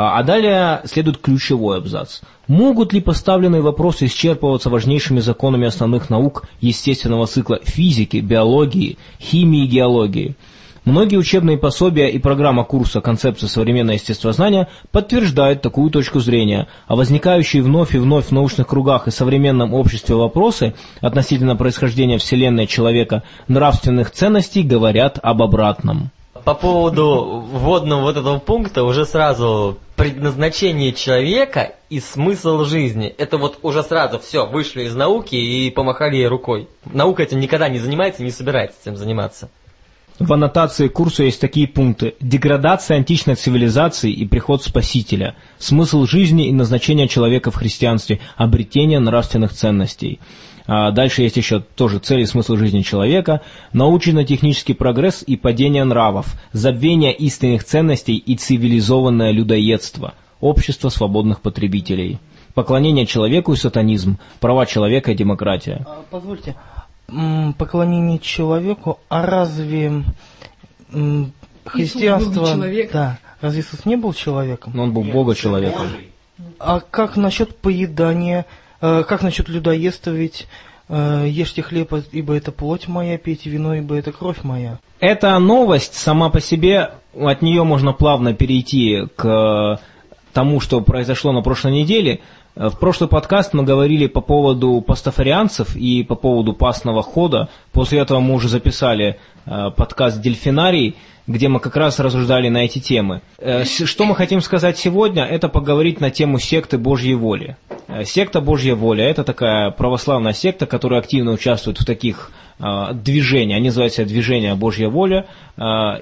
А а далее следует ключевой абзац. Могут ли поставленные вопросы исчерпываться важнейшими законами основных наук естественного цикла физики, биологии, химии и геологии? Многие учебные пособия и программа курса концепции современного естествознания подтверждают такую точку зрения, а возникающие вновь и вновь в научных кругах и современном обществе вопросы относительно происхождения Вселенной человека нравственных ценностей говорят об обратном. По поводу вводного вот этого пункта уже сразу предназначение человека и смысл жизни. Это вот уже сразу все, вышли из науки и помахали рукой. Наука этим никогда не занимается не собирается этим заниматься. В аннотации курса есть такие пункты. Деградация античной цивилизации и приход Спасителя. Смысл жизни и назначение человека в христианстве. Обретение нравственных ценностей. А Дальше есть еще тоже цели и смысл жизни человека, научно-технический прогресс и падение нравов, забвение истинных ценностей и цивилизованное людоедство, общество свободных потребителей, поклонение человеку и сатанизм, права человека и демократия. А, Позвольте, поклонение человеку, а разве христианство... Да, разве Иисус не был человеком? Но он был Бога-человеком. А как насчет поедания, как насчет людоедства, ведь э, ешьте хлеб, ибо это плоть моя, пейте вино, ибо это кровь моя. Эта новость сама по себе, от нее можно плавно перейти к тому, что произошло на прошлой неделе. В прошлый подкаст мы говорили по поводу пастафарианцев и по поводу пасного хода. После этого мы уже записали э, подкаст «Дельфинарий», где мы как раз рассуждали на эти темы. Э, Что мы хотим сказать сегодня, это поговорить на тему секты Божьей воли. Э, Секта Божья воля – это такая православная секта, которая активно участвует в таких движениях. Они называются «Движение Божья воля»,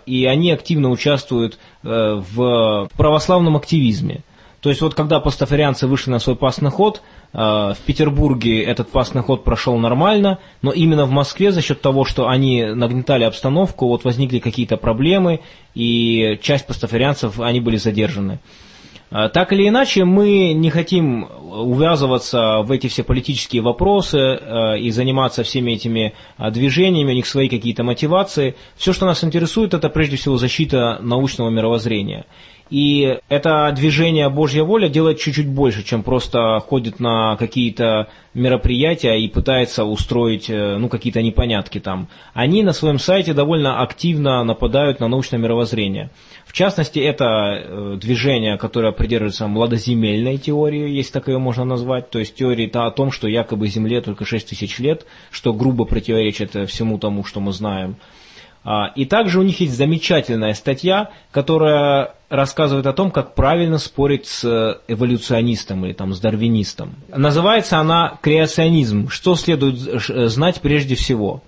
и они активно участвуют в православном активизме. То есть вот когда пастафарианцы вышли на свой пасный ход, э, в Петербурге этот пасный ход прошел нормально, но именно в Москве за счет того, что они нагнетали обстановку, вот возникли какие-то проблемы, и часть пастафарианцев, они были задержаны. А, Так или иначе, мы не хотим увязываться в эти все политические вопросы э, и заниматься всеми этими движениями, у них свои какие-то мотивации. Все, что нас интересует, это прежде всего защита научного мировоззрения. И это движение Божья воля делает чуть-чуть больше, чем просто ходит на какие-то мероприятия и пытается устроить э, ну, какие-то непонятки там. Они на своем сайте довольно активно нападают на научное мировоззрение. В частности, это э, движение, которое придерживается младоземельной теории, если так ее можно назвать, то есть теории -то о том, что якобы Земле только 6 тысяч лет, что грубо противоречит э, всему тому, что мы знаем. А, И также у них есть замечательная статья, которая рассказывает о том, как правильно спорить с э, эволюционистом или там, с дарвинистом. Называется она «Креационизм. Что следует знать прежде всего?».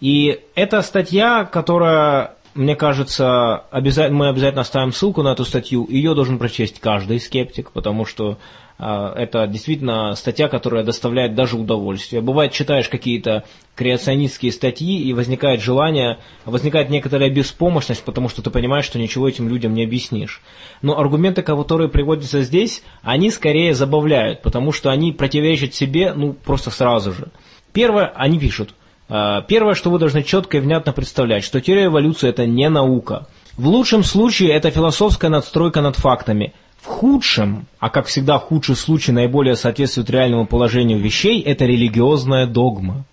И это статья, которая, мне кажется, обяза- мы обязательно оставим ссылку на эту статью. Ее должен прочесть каждый скептик, потому что это действительно статья, которая доставляет даже удовольствие. Бывает, читаешь какие-то креационистские статьи, и возникает желание, возникает некоторая беспомощность, потому что ты понимаешь, что ничего этим людям не объяснишь. Но аргументы, которые приводятся здесь, они скорее забавляют, потому что они противоречат себе, ну, просто сразу же. Первое, они пишут, а, Первое, что вы должны четко и внятно представлять, что теория эволюции это не наука. В лучшем случае это философская надстройка над фактами. В худшем, а как всегда худший случай наиболее соответствует реальному положению вещей, это религиозная догма.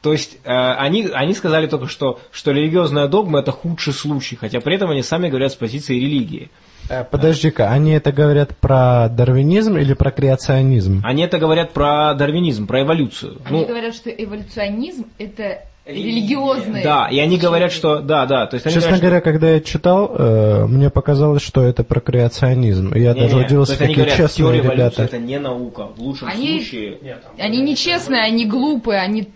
То есть э, они, они сказали только что, что религиозная догма это худший случай, хотя при этом они сами говорят с позиции религии. Э, Подожди-ка, они это говорят про дарвинизм или про креационизм? Они это говорят про дарвинизм, про эволюцию. Они Ну, говорят, что эволюционизм это религиозное. да, и они говорят, что да, да, то есть они Честно говорят, что- говоря, когда я читал, э, мне показалось, что это про креационизм. И Я даже Не-не, удивился, какие говорят, честные теория эволюции ребята. это не наука. В лучшем Они- случае... Они нечестные, они глупые, они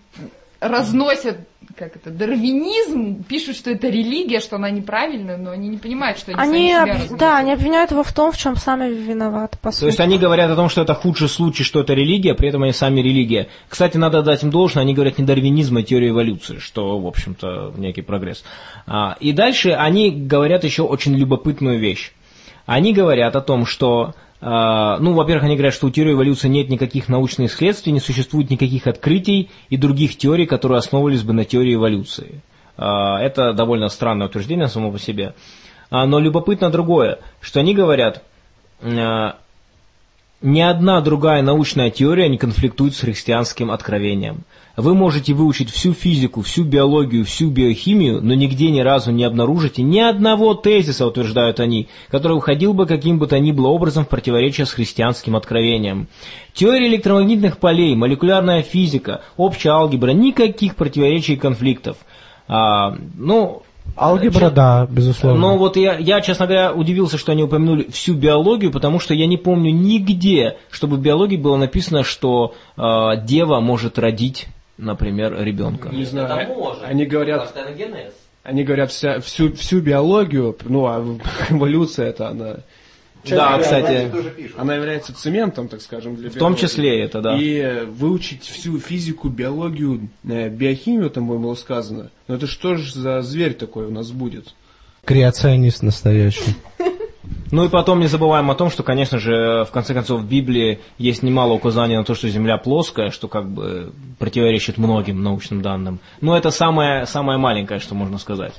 разносят как это, дарвинизм, пишут, что это религия, что она неправильная, но они не понимают, что они, Они, сами да, они обвиняют его в том, в чем сами виноваты, по сути. То есть они говорят о том, что это худший случай, что это религия, при этом они сами религия. Кстати, надо дать им должное, они говорят не дарвинизм, а теория эволюции, что, в общем-то, некий прогресс. А, И дальше они говорят еще очень любопытную вещь. Они говорят о том, что, а, ну, во-первых, они говорят, что у теории эволюции нет никаких научных исследований, не существует никаких открытий и других теорий, которые основывались бы на теории эволюции. А, Это довольно странное утверждение само по себе. А, Но любопытно другое, что они говорят, а, ни одна другая научная теория не конфликтует с христианским откровением. Вы можете выучить всю физику, всю биологию, всю биохимию, но нигде ни разу не обнаружите ни одного тезиса, утверждают они, который уходил бы каким бы то ни было образом в противоречие с христианским откровением. Теория электромагнитных полей, молекулярная физика, общая алгебра, никаких противоречий и конфликтов. А, ну, Алгебра, да, безусловно. но вот я, я, честно говоря, удивился, что они упомянули всю биологию, потому что я не помню нигде, чтобы в биологии было написано, что э, дева может родить, например, ребенка. Не знаю. Это может. Они говорят, они говорят вся, всю, всю биологию, ну а эволюция это она Да, кстати, Она является цементом, так скажем, для в том биологии. числе это, да. И э, выучить всю физику, биологию, э, биохимию, там было сказано. Но это что же за зверь такой у нас будет? Креационист настоящий. Ну и потом не забываем о том, что, конечно же, в конце концов, в Библии есть немало указаний на то, что Земля плоская, что как бы противоречит многим научным данным. Но это самое, самое маленькое, что можно сказать.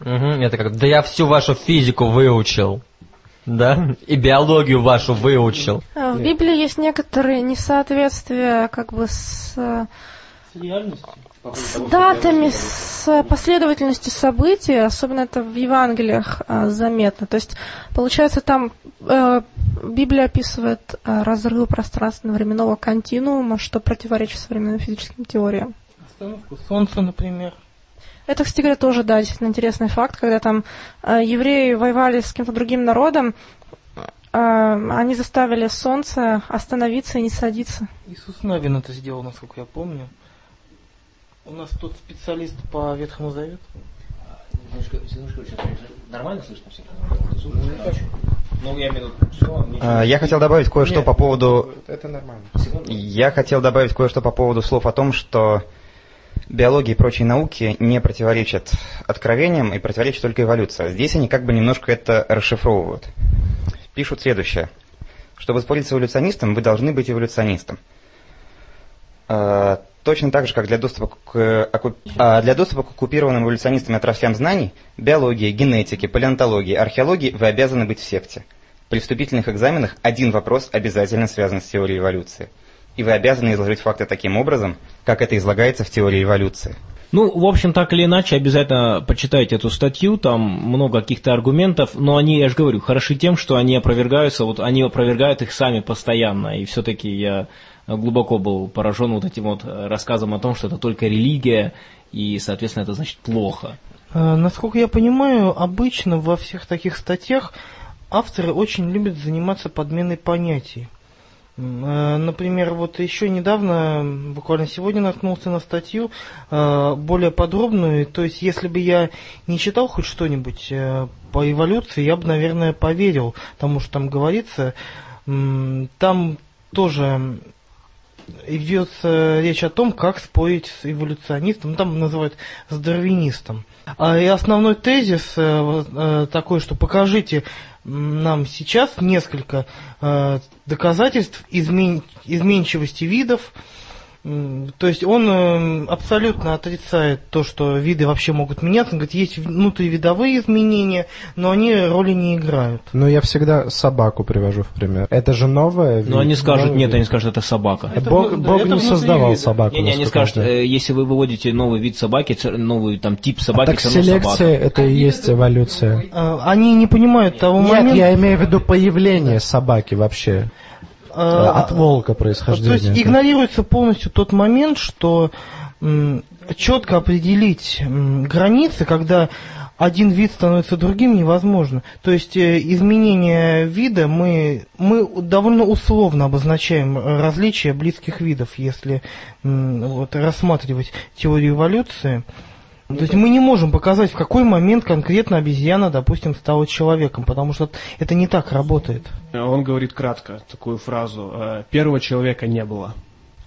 Мгм, это как, да я всю вашу физику выучил. Да? И биологию вашу выучил. А, В Библии есть некоторые несоответствия как бы с, с датами, с последовательностью событий, особенно это в Евангелиях а, заметно. То есть, получается, там э, Библия описывает э, разрыв пространственно-временного континуума, что противоречит современным физическим теориям. Остановку Солнца, например. Это, кстати говоря, тоже, да, действительно интересный факт, когда там э, евреи воевали с каким-то другим народом, э, они заставили солнце остановиться и не садиться. Иисус Навин это сделал, насколько я помню. У нас тот специалист по Ветхому Завету. Нормально слышно всех? Ну, я имею в виду, А, Я хотел добавить кое-что по поводу... Это нормально. Я хотел добавить кое-что по поводу слов о том, что биология и прочие науки не противоречат откровениям и противоречат только эволюция. Здесь они как бы немножко это расшифровывают. Пишут следующее. Чтобы спорить с эволюционистом, вы должны быть эволюционистом. А, Точно так же, как для доступа к, а, для доступа к оккупированным эволюционистами отраслям знаний, биологии, генетики, палеонтологии, археологии, вы обязаны быть в секте. При вступительных экзаменах один вопрос обязательно связан с теорией эволюции. И вы обязаны изложить факты таким образом, как это излагается в теории эволюции. Ну, в общем, так или иначе, обязательно почитайте эту статью, там много каких-то аргументов, но они, я же говорю, хороши тем, что они опровергаются, вот они опровергают их сами постоянно, и все-таки я глубоко был поражен вот этим вот рассказом о том, что это только религия, и, соответственно, это значит плохо. Э, Насколько я понимаю, обычно во всех таких статьях авторы очень любят заниматься подменой понятий. Э, Например, вот еще недавно, буквально сегодня наткнулся на статью э, более подробную. То есть, если бы я не читал хоть что-нибудь э, по эволюции, я бы, наверное, поверил тому, что там говорится. Там тоже ведется речь о том, как спорить с эволюционистом, ну, там называют с дарвинистом. А, И основной тезис э, э, такой, что покажите нам сейчас несколько э, доказательств измен- изменчивости видов. То есть он э, абсолютно отрицает то, что виды вообще могут меняться. Он говорит, есть внутривидовые изменения, но они роли не играют. Но я всегда собаку привожу в пример. Это же новое. Но они скажут, нет, они скажут, это собака. Это Бог, да, Бог это не создавал вида. собаку. Не, не, они скажут, э, если вы выводите новый вид собаки, новый там тип собаки, так все равно селекция собака. это и есть эволюция. Э, Они не понимают того Нет, момента. я имею в виду появление собаки вообще. Э, От волка То есть игнорируется полностью тот момент, что четко определить границы, когда один вид становится другим, невозможно. То есть э, изменение вида мы, мы довольно условно обозначаем э, различия близких видов, если вот, рассматривать теорию эволюции. То есть мы не можем показать, в какой момент конкретно обезьяна, допустим, стала человеком, потому что это не так работает. Он говорит кратко такую фразу. э, Первого человека не было.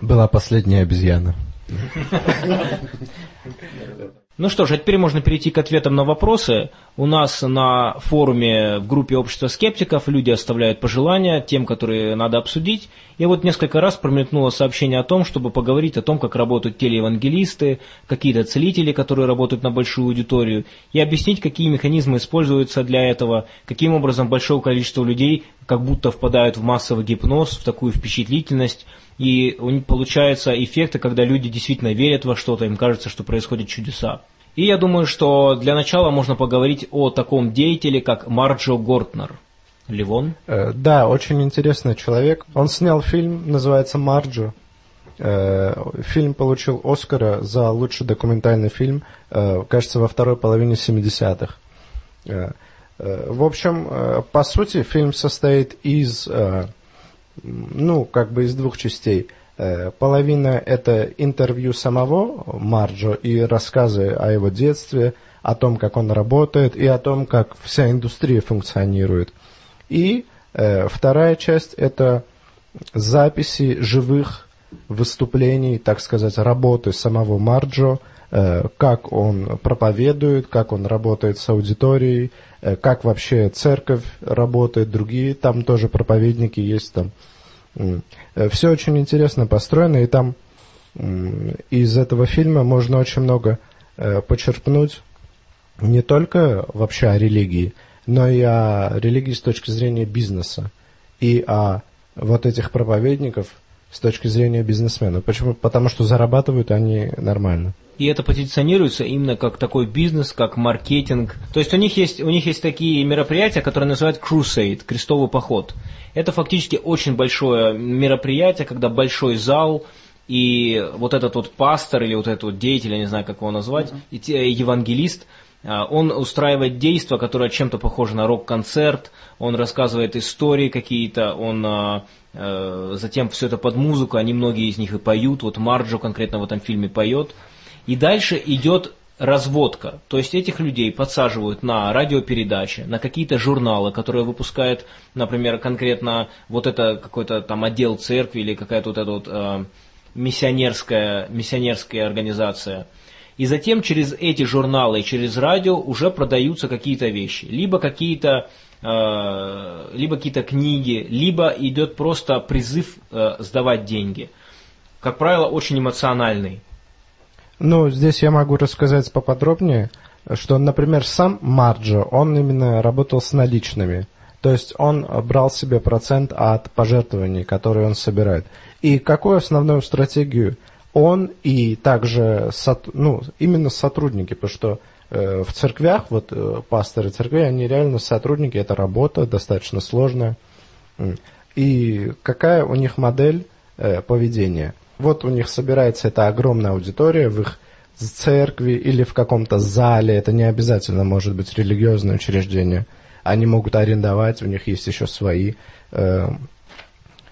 Была последняя обезьяна. Ну что ж, а теперь можно перейти к ответам на вопросы. У нас на форуме в группе общества скептиков люди оставляют пожелания тем, которые надо обсудить. И вот несколько раз промелькнуло сообщение о том, чтобы поговорить о том, как работают телеевангелисты, какие-то целители, которые работают на большую аудиторию, и объяснить, какие механизмы используются для этого, каким образом большое количество людей как будто впадают в массовый гипноз, в такую впечатлительность, и получаются эффекты, когда люди действительно верят во что-то, им кажется, что происходят чудеса. И я думаю, что для начала можно поговорить о таком деятеле, как Марджо Гортнер. Ливон? Э, Да, очень интересный человек. Он снял фильм, называется «Марджо». Э, Фильм получил Оскара за лучший документальный фильм, э, кажется, во второй половине 70-х. Э, э, В общем, по сути, фильм состоит из, ну, как бы из двух частей. Э, Половина – это интервью самого Марджо и рассказы о его детстве, о том, как он работает, и о том, как вся индустрия функционирует. И Э, вторая часть это записи живых выступлений, так сказать, работы самого Марджо, э, как он проповедует, как он работает с аудиторией, как вообще церковь работает, другие там тоже проповедники есть там. Э, Все очень интересно построено, и там из этого фильма можно очень много почерпнуть не только вообще о религии, но и о религии с точки зрения бизнеса и о вот этих проповедников с точки зрения бизнесмена. Почему? Потому что зарабатывают они нормально. И это позиционируется именно как такой бизнес, как маркетинг. То есть у них есть, у них есть такие мероприятия, которые называют Crusade, крестовый поход. Это фактически очень большое мероприятие, когда большой зал, и вот этот вот пастор или вот этот вот деятель, я не знаю, как его назвать, mm-hmm. евангелист, а, он устраивает действия, которые чем-то похожи на рок-концерт, он рассказывает истории какие-то, он а, а, затем все это под музыку, они многие из них и поют, вот Марджо конкретно в этом фильме поет. И дальше идет разводка. То есть этих людей подсаживают на радиопередачи, на какие-то журналы, которые выпускает, например, конкретно вот это какой-то там отдел церкви или какая-то вот эта вот э, миссионерская, миссионерская организация. И затем через эти журналы и через радио уже продаются какие-то вещи. Либо какие-то э, либо какие-то книги, либо идет просто призыв э, сдавать деньги. Как правило, очень эмоциональный. Ну, здесь я могу рассказать поподробнее, что, например, сам Марджо, он именно работал с наличными. То есть он брал себе процент от пожертвований, которые он собирает. И какую основную стратегию он и также ну, именно сотрудники, потому что э, в церквях, вот э, пасторы церкви, они реально сотрудники, это работа достаточно сложная. И какая у них модель э, поведения? Вот у них собирается эта огромная аудитория в их церкви или в каком-то зале, это не обязательно может быть религиозное учреждение. Они могут арендовать, у них есть еще свои. В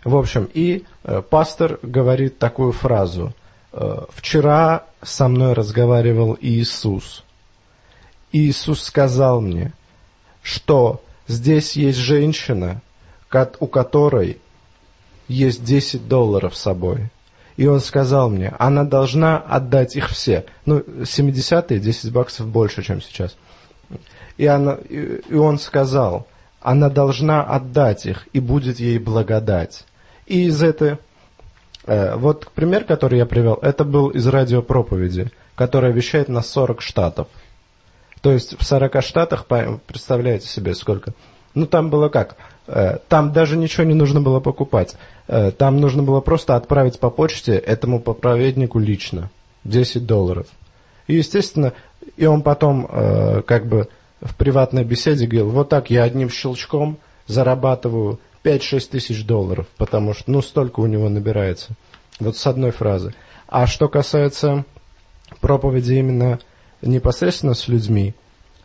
общем, и пастор говорит такую фразу. «Э, «Вчера со мной разговаривал Иисус. Иисус сказал мне, что здесь есть женщина, у которой есть 10 долларов с собой. И он сказал мне, она должна отдать их все. Ну, 70-е 10 баксов больше, чем сейчас. И, она, и он сказал, она должна отдать их, и будет ей благодать. И из этой... Э, вот пример, который я привел, это был из радиопроповеди, которая вещает на 40 штатов. То есть в 40 штатах, представляете себе сколько? Ну там было как? Э, там даже ничего не нужно было покупать. Э, там нужно было просто отправить по почте этому проповеднику лично 10 долларов. И, естественно, и он потом как бы в приватной беседе говорил, вот так я одним щелчком зарабатываю 5-6 тысяч долларов, потому что, ну, столько у него набирается. Вот с одной фразы. А что касается проповеди именно непосредственно с людьми,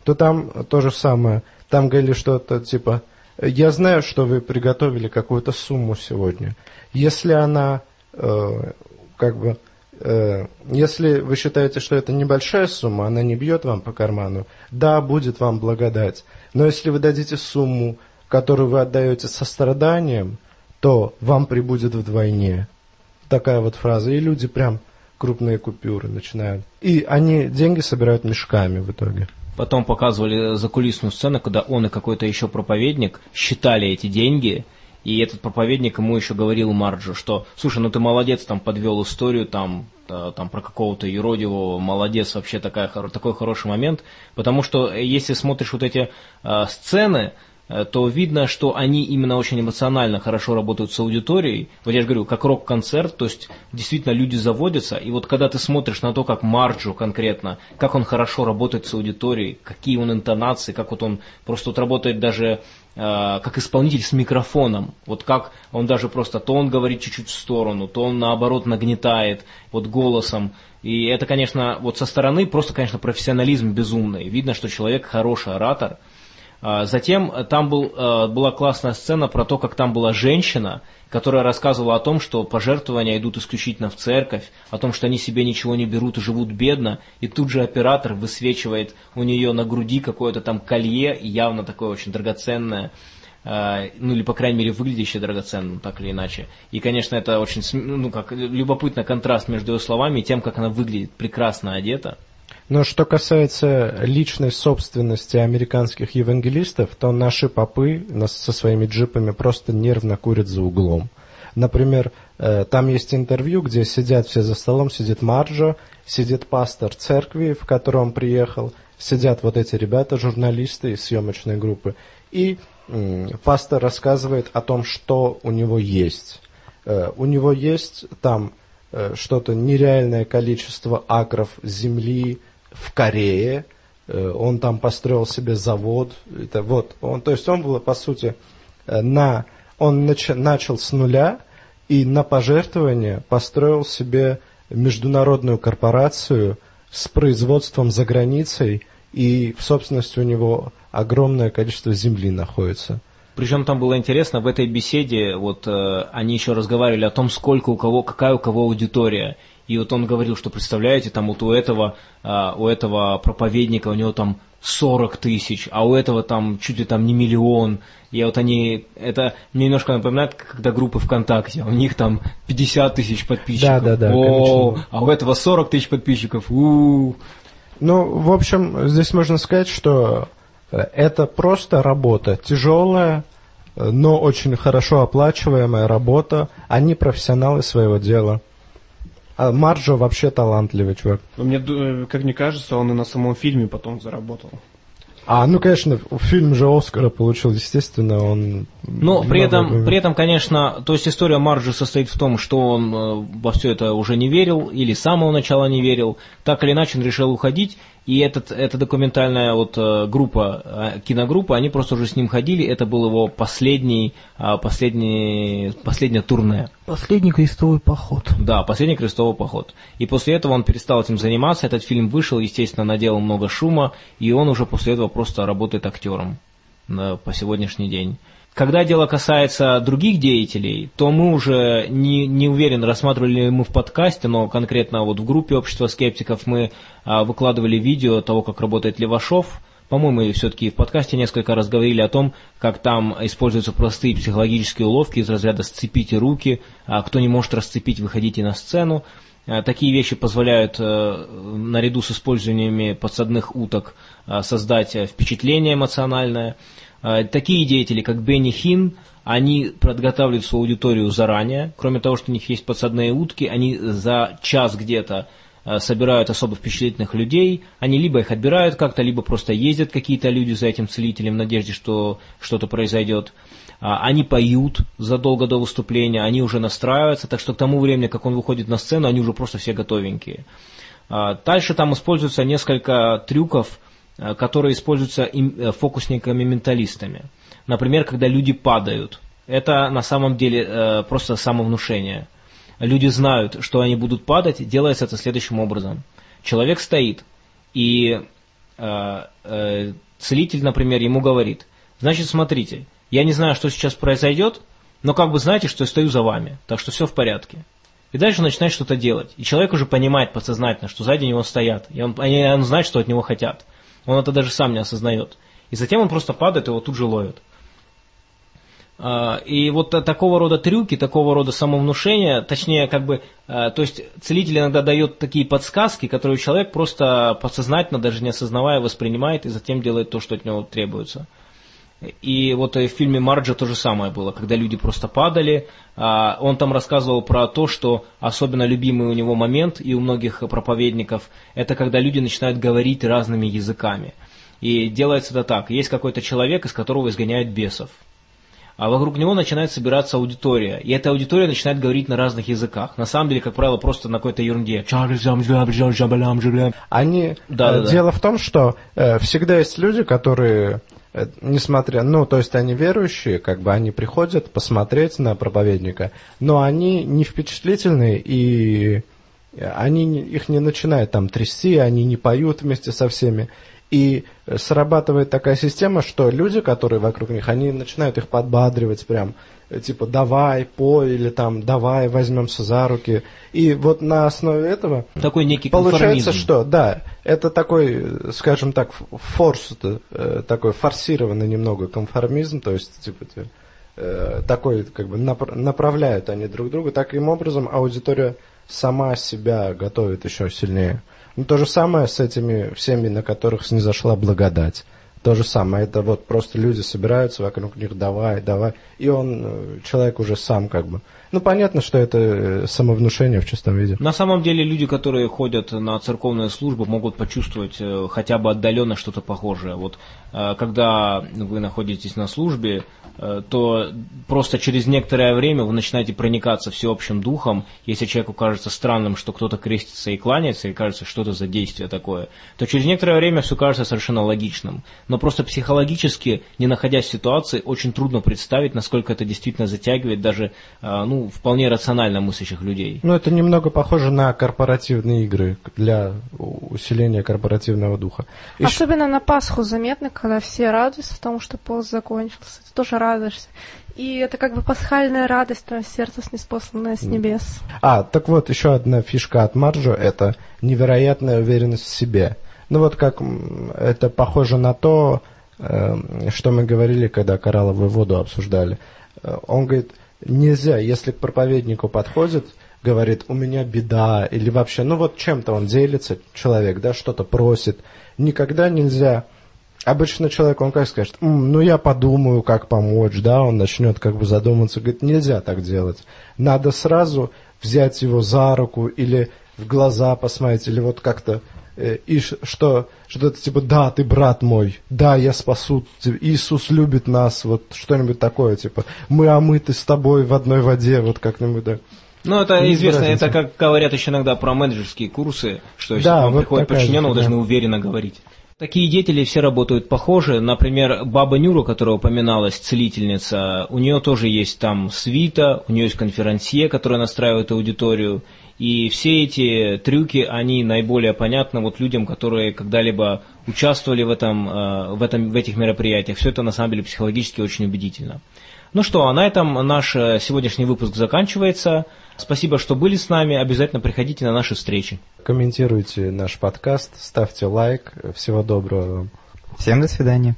то там то же самое. Там говорили что-то типа, я знаю, что вы приготовили какую-то сумму сегодня. Если она, э, как бы, э, если вы считаете, что это небольшая сумма, она не бьет вам по карману, да, будет вам благодать. Но если вы дадите сумму, которую вы отдаете со страданием, то вам прибудет вдвойне. Такая вот фраза. И люди прям крупные купюры начинают. И они деньги собирают мешками в итоге. Потом показывали закулисную сцену, когда он и какой-то еще проповедник считали эти деньги, и этот проповедник ему еще говорил Марджу, что, слушай, ну ты молодец, там подвел историю, там, э, там про какого-то юродивого, молодец, вообще такая, такой хороший момент, потому что э, если смотришь вот эти э, сцены, то видно, что они именно очень эмоционально хорошо работают с аудиторией. Вот я же говорю, как рок-концерт, то есть действительно люди заводятся, и вот когда ты смотришь на то, как Марджо конкретно, как он хорошо работает с аудиторией, какие он интонации, как вот он просто вот работает даже э, как исполнитель с микрофоном, вот как он даже просто, то он говорит чуть-чуть в сторону, то он наоборот нагнетает вот голосом, и это, конечно, вот со стороны просто, конечно, профессионализм безумный. Видно, что человек хороший оратор, затем э, там был, э, была классная сцена про то, как там была женщина, которая рассказывала о том, что пожертвования идут исключительно в церковь, о том, что они себе ничего не берут и живут бедно, и тут же оператор высвечивает у нее на груди какое-то там колье, явно такое очень драгоценное, э, ну или, по крайней мере, выглядящая драгоценным, так или иначе. И, конечно, это очень, ну, как любопытный контраст между ее словами и тем, как она выглядит прекрасно одета. Но что касается личной собственности американских евангелистов, то наши попы со своими джипами просто нервно курят за углом. Например, э, там есть интервью, где сидят все за столом, сидит Марджо, сидит пастор церкви, в котором он приехал, сидят вот эти ребята, журналисты из съемочной группы, и пастор рассказывает о том, что у него есть. Э, У него есть там э, что-то нереальное количество акров земли в Корее. Э, Он там построил себе завод. Это вот, он, то есть он был, по сути, э, на, он нач- начал с нуля и на пожертвование построил себе международную корпорацию с производством за границей, и в собственности у него огромное количество земли находится. Причем там было интересно, в этой беседе вот э, они еще разговаривали о том, сколько у кого, какая у кого аудитория. И вот он говорил, что представляете, там вот у этого, а, у этого проповедника у него там 40 тысяч, а у этого там чуть ли там не миллион. И вот они, это мне немножко напоминает, когда группы ВКонтакте, у них там 50 тысяч подписчиков. Да, да, да, О, конечно. а у этого 40 тысяч подписчиков. у Ну, в общем, здесь можно сказать, что э, это просто работа, тяжелая, э, но очень хорошо оплачиваемая работа. Они профессионалы своего дела. А Марджо вообще талантливый чувак. Но мне, э, как мне кажется, он и на самом фильме потом заработал. А, ну, конечно, фильм же Оскара получил, естественно, он... Но при этом, при этом, конечно, то есть история Марджи состоит в том, что он э, во все это уже не верил, или с самого начала не верил. Так или иначе он решил уходить, и этот, эта документальная вот э, группа, э, киногруппа, они просто уже с ним ходили, это был его последний, а, последний, последнее турне. Последний крестовый поход. Да, последний крестовый поход. И после этого он перестал этим заниматься, этот фильм вышел, естественно, наделал много шума, и он уже после этого просто работает актером э, по сегодняшний день. Когда дело касается других деятелей, то мы уже не, не уверен, рассматривали ли мы в подкасте, но конкретно вот в группе общества скептиков мы а, выкладывали видео того, как работает Левашов. По-моему, все-таки в подкасте несколько раз говорили о том, как там используются простые психологические уловки из разряда «сцепите руки», а кто не может расцепить, выходите на сцену. А, Такие вещи позволяют э, наряду с использованиями подсадных уток а, создать э, впечатление эмоциональное. А, Такие деятели, как Бенни Хин, они подготавливают свою аудиторию заранее. Кроме того, что у них есть подсадные утки, они за час где-то э, собирают особо впечатлительных людей. Они либо их отбирают как-то, либо просто ездят какие-то люди за этим целителем в надежде, что что-то произойдет. А, Они поют задолго до выступления, они уже настраиваются, так что к тому времени, как он выходит на сцену, они уже просто все готовенькие. А, Дальше там используется несколько трюков, э, которые используются э, фокусниками-менталистами. Например, когда люди падают. Это на самом деле э, просто самовнушение. Люди знают, что они будут падать, делается это следующим образом. Человек стоит, и э, э, целитель, например, ему говорит, значит, смотрите, я не знаю, что сейчас произойдет, но как бы знаете, что я стою за вами, так что все в порядке. И дальше начинает что-то делать. И человек уже понимает подсознательно, что сзади него стоят. И он, и он знает, что от него хотят. Он это даже сам не осознает. И затем он просто падает, его тут же ловят. А, И вот та- такого рода трюки, такого рода самовнушения, точнее, как бы, а, то есть целитель иногда дает такие подсказки, которые человек просто подсознательно, даже не осознавая, воспринимает и затем делает то, что от него требуется. И вот в фильме Марджа то же самое было, когда люди просто падали. а, Он там рассказывал про то, что особенно любимый у него момент и у многих проповедников, это когда люди начинают говорить разными языками. И делается это так. Есть какой-то человек, из которого изгоняют бесов. А вокруг него начинает собираться аудитория. И эта аудитория начинает говорить на разных языках. На самом деле, как правило, просто на какой-то ерунде. Они... Да, э, да, да. Дело в том, что э, всегда есть люди, которые, несмотря... Ну, то есть они верующие, как бы они приходят посмотреть на проповедника, но они не впечатлительные, и они не- их не начинают там трясти, они не поют вместе со всеми. И э, срабатывает такая система, что люди, которые вокруг них, они начинают их подбадривать прям, э, типа давай, пой, или там давай, возьмемся за руки. И вот на основе этого Такой некий Получается, что, да, это такой, скажем так, форс, э, такой форсированный немного конформизм, то есть, типа, э, такой, как бы, направляют они друг друга, таким образом аудитория сама себя готовит еще сильнее. Ну, то же самое с этими всеми, на которых снизошла благодать. То же самое, это вот просто люди собираются вокруг них, давай, давай, и он, э, человек уже сам как бы. Ну, понятно, что это э, самовнушение в чистом виде. На самом деле люди, которые ходят на церковные службы, могут почувствовать э, хотя бы отдаленно что-то похожее. Вот когда вы находитесь на службе, то просто через некоторое время вы начинаете проникаться всеобщим духом. Если человеку кажется странным, что кто-то крестится и кланяется, и кажется, что это за действие такое, то через некоторое время все кажется совершенно логичным. Но просто психологически, не находясь в ситуации, очень трудно представить, насколько это действительно затягивает даже э, ну, вполне рационально мыслящих людей. Ну, это немного похоже на корпоративные игры для усиления корпоративного духа. Особенно ш... на Пасху заметно, когда все радуются тому, что пост закончился. Это тоже радуешься. И это как бы пасхальная радость, твое сердце неспосланное с небес. А, так вот, еще одна фишка от Марджо – это невероятная уверенность в себе. Ну вот как это похоже на то, эм, что мы говорили, когда коралловую воду обсуждали. Э, он говорит, нельзя, если к проповеднику подходит, говорит, у меня беда, или вообще, ну вот чем-то он делится, человек, да, что-то просит, никогда нельзя обычно человек, он как скажет, М, ну я подумаю, как помочь, да, он начнет как бы задуматься, говорит, нельзя так делать. Надо сразу взять его за руку или в глаза посмотреть, или вот как-то, э, и что, что-то типа, да, ты брат мой, да, я спасу, Иисус любит нас, вот что-нибудь такое, типа, мы омыты с тобой в одной воде, вот как-нибудь, да. Ну, это не известно, разницы. это как говорят еще иногда про менеджерские курсы, что если да, вам вот приходит подчиненный, вы должны уверенно говорить. Такие деятели все работают похоже. Например, Баба Нюра, которая упоминалась, целительница, у нее тоже есть там свита, у нее есть конферансье, которая настраивает аудиторию. И все эти трюки, они наиболее понятны вот людям, которые когда-либо участвовали в, этом, э, в, этом, в этих мероприятиях. Все это на самом деле психологически очень убедительно. Ну что, а на этом наш э, сегодняшний выпуск заканчивается. Спасибо, что были с нами. Обязательно приходите на наши встречи. Комментируйте наш подкаст, ставьте лайк. Всего доброго. Всем до свидания.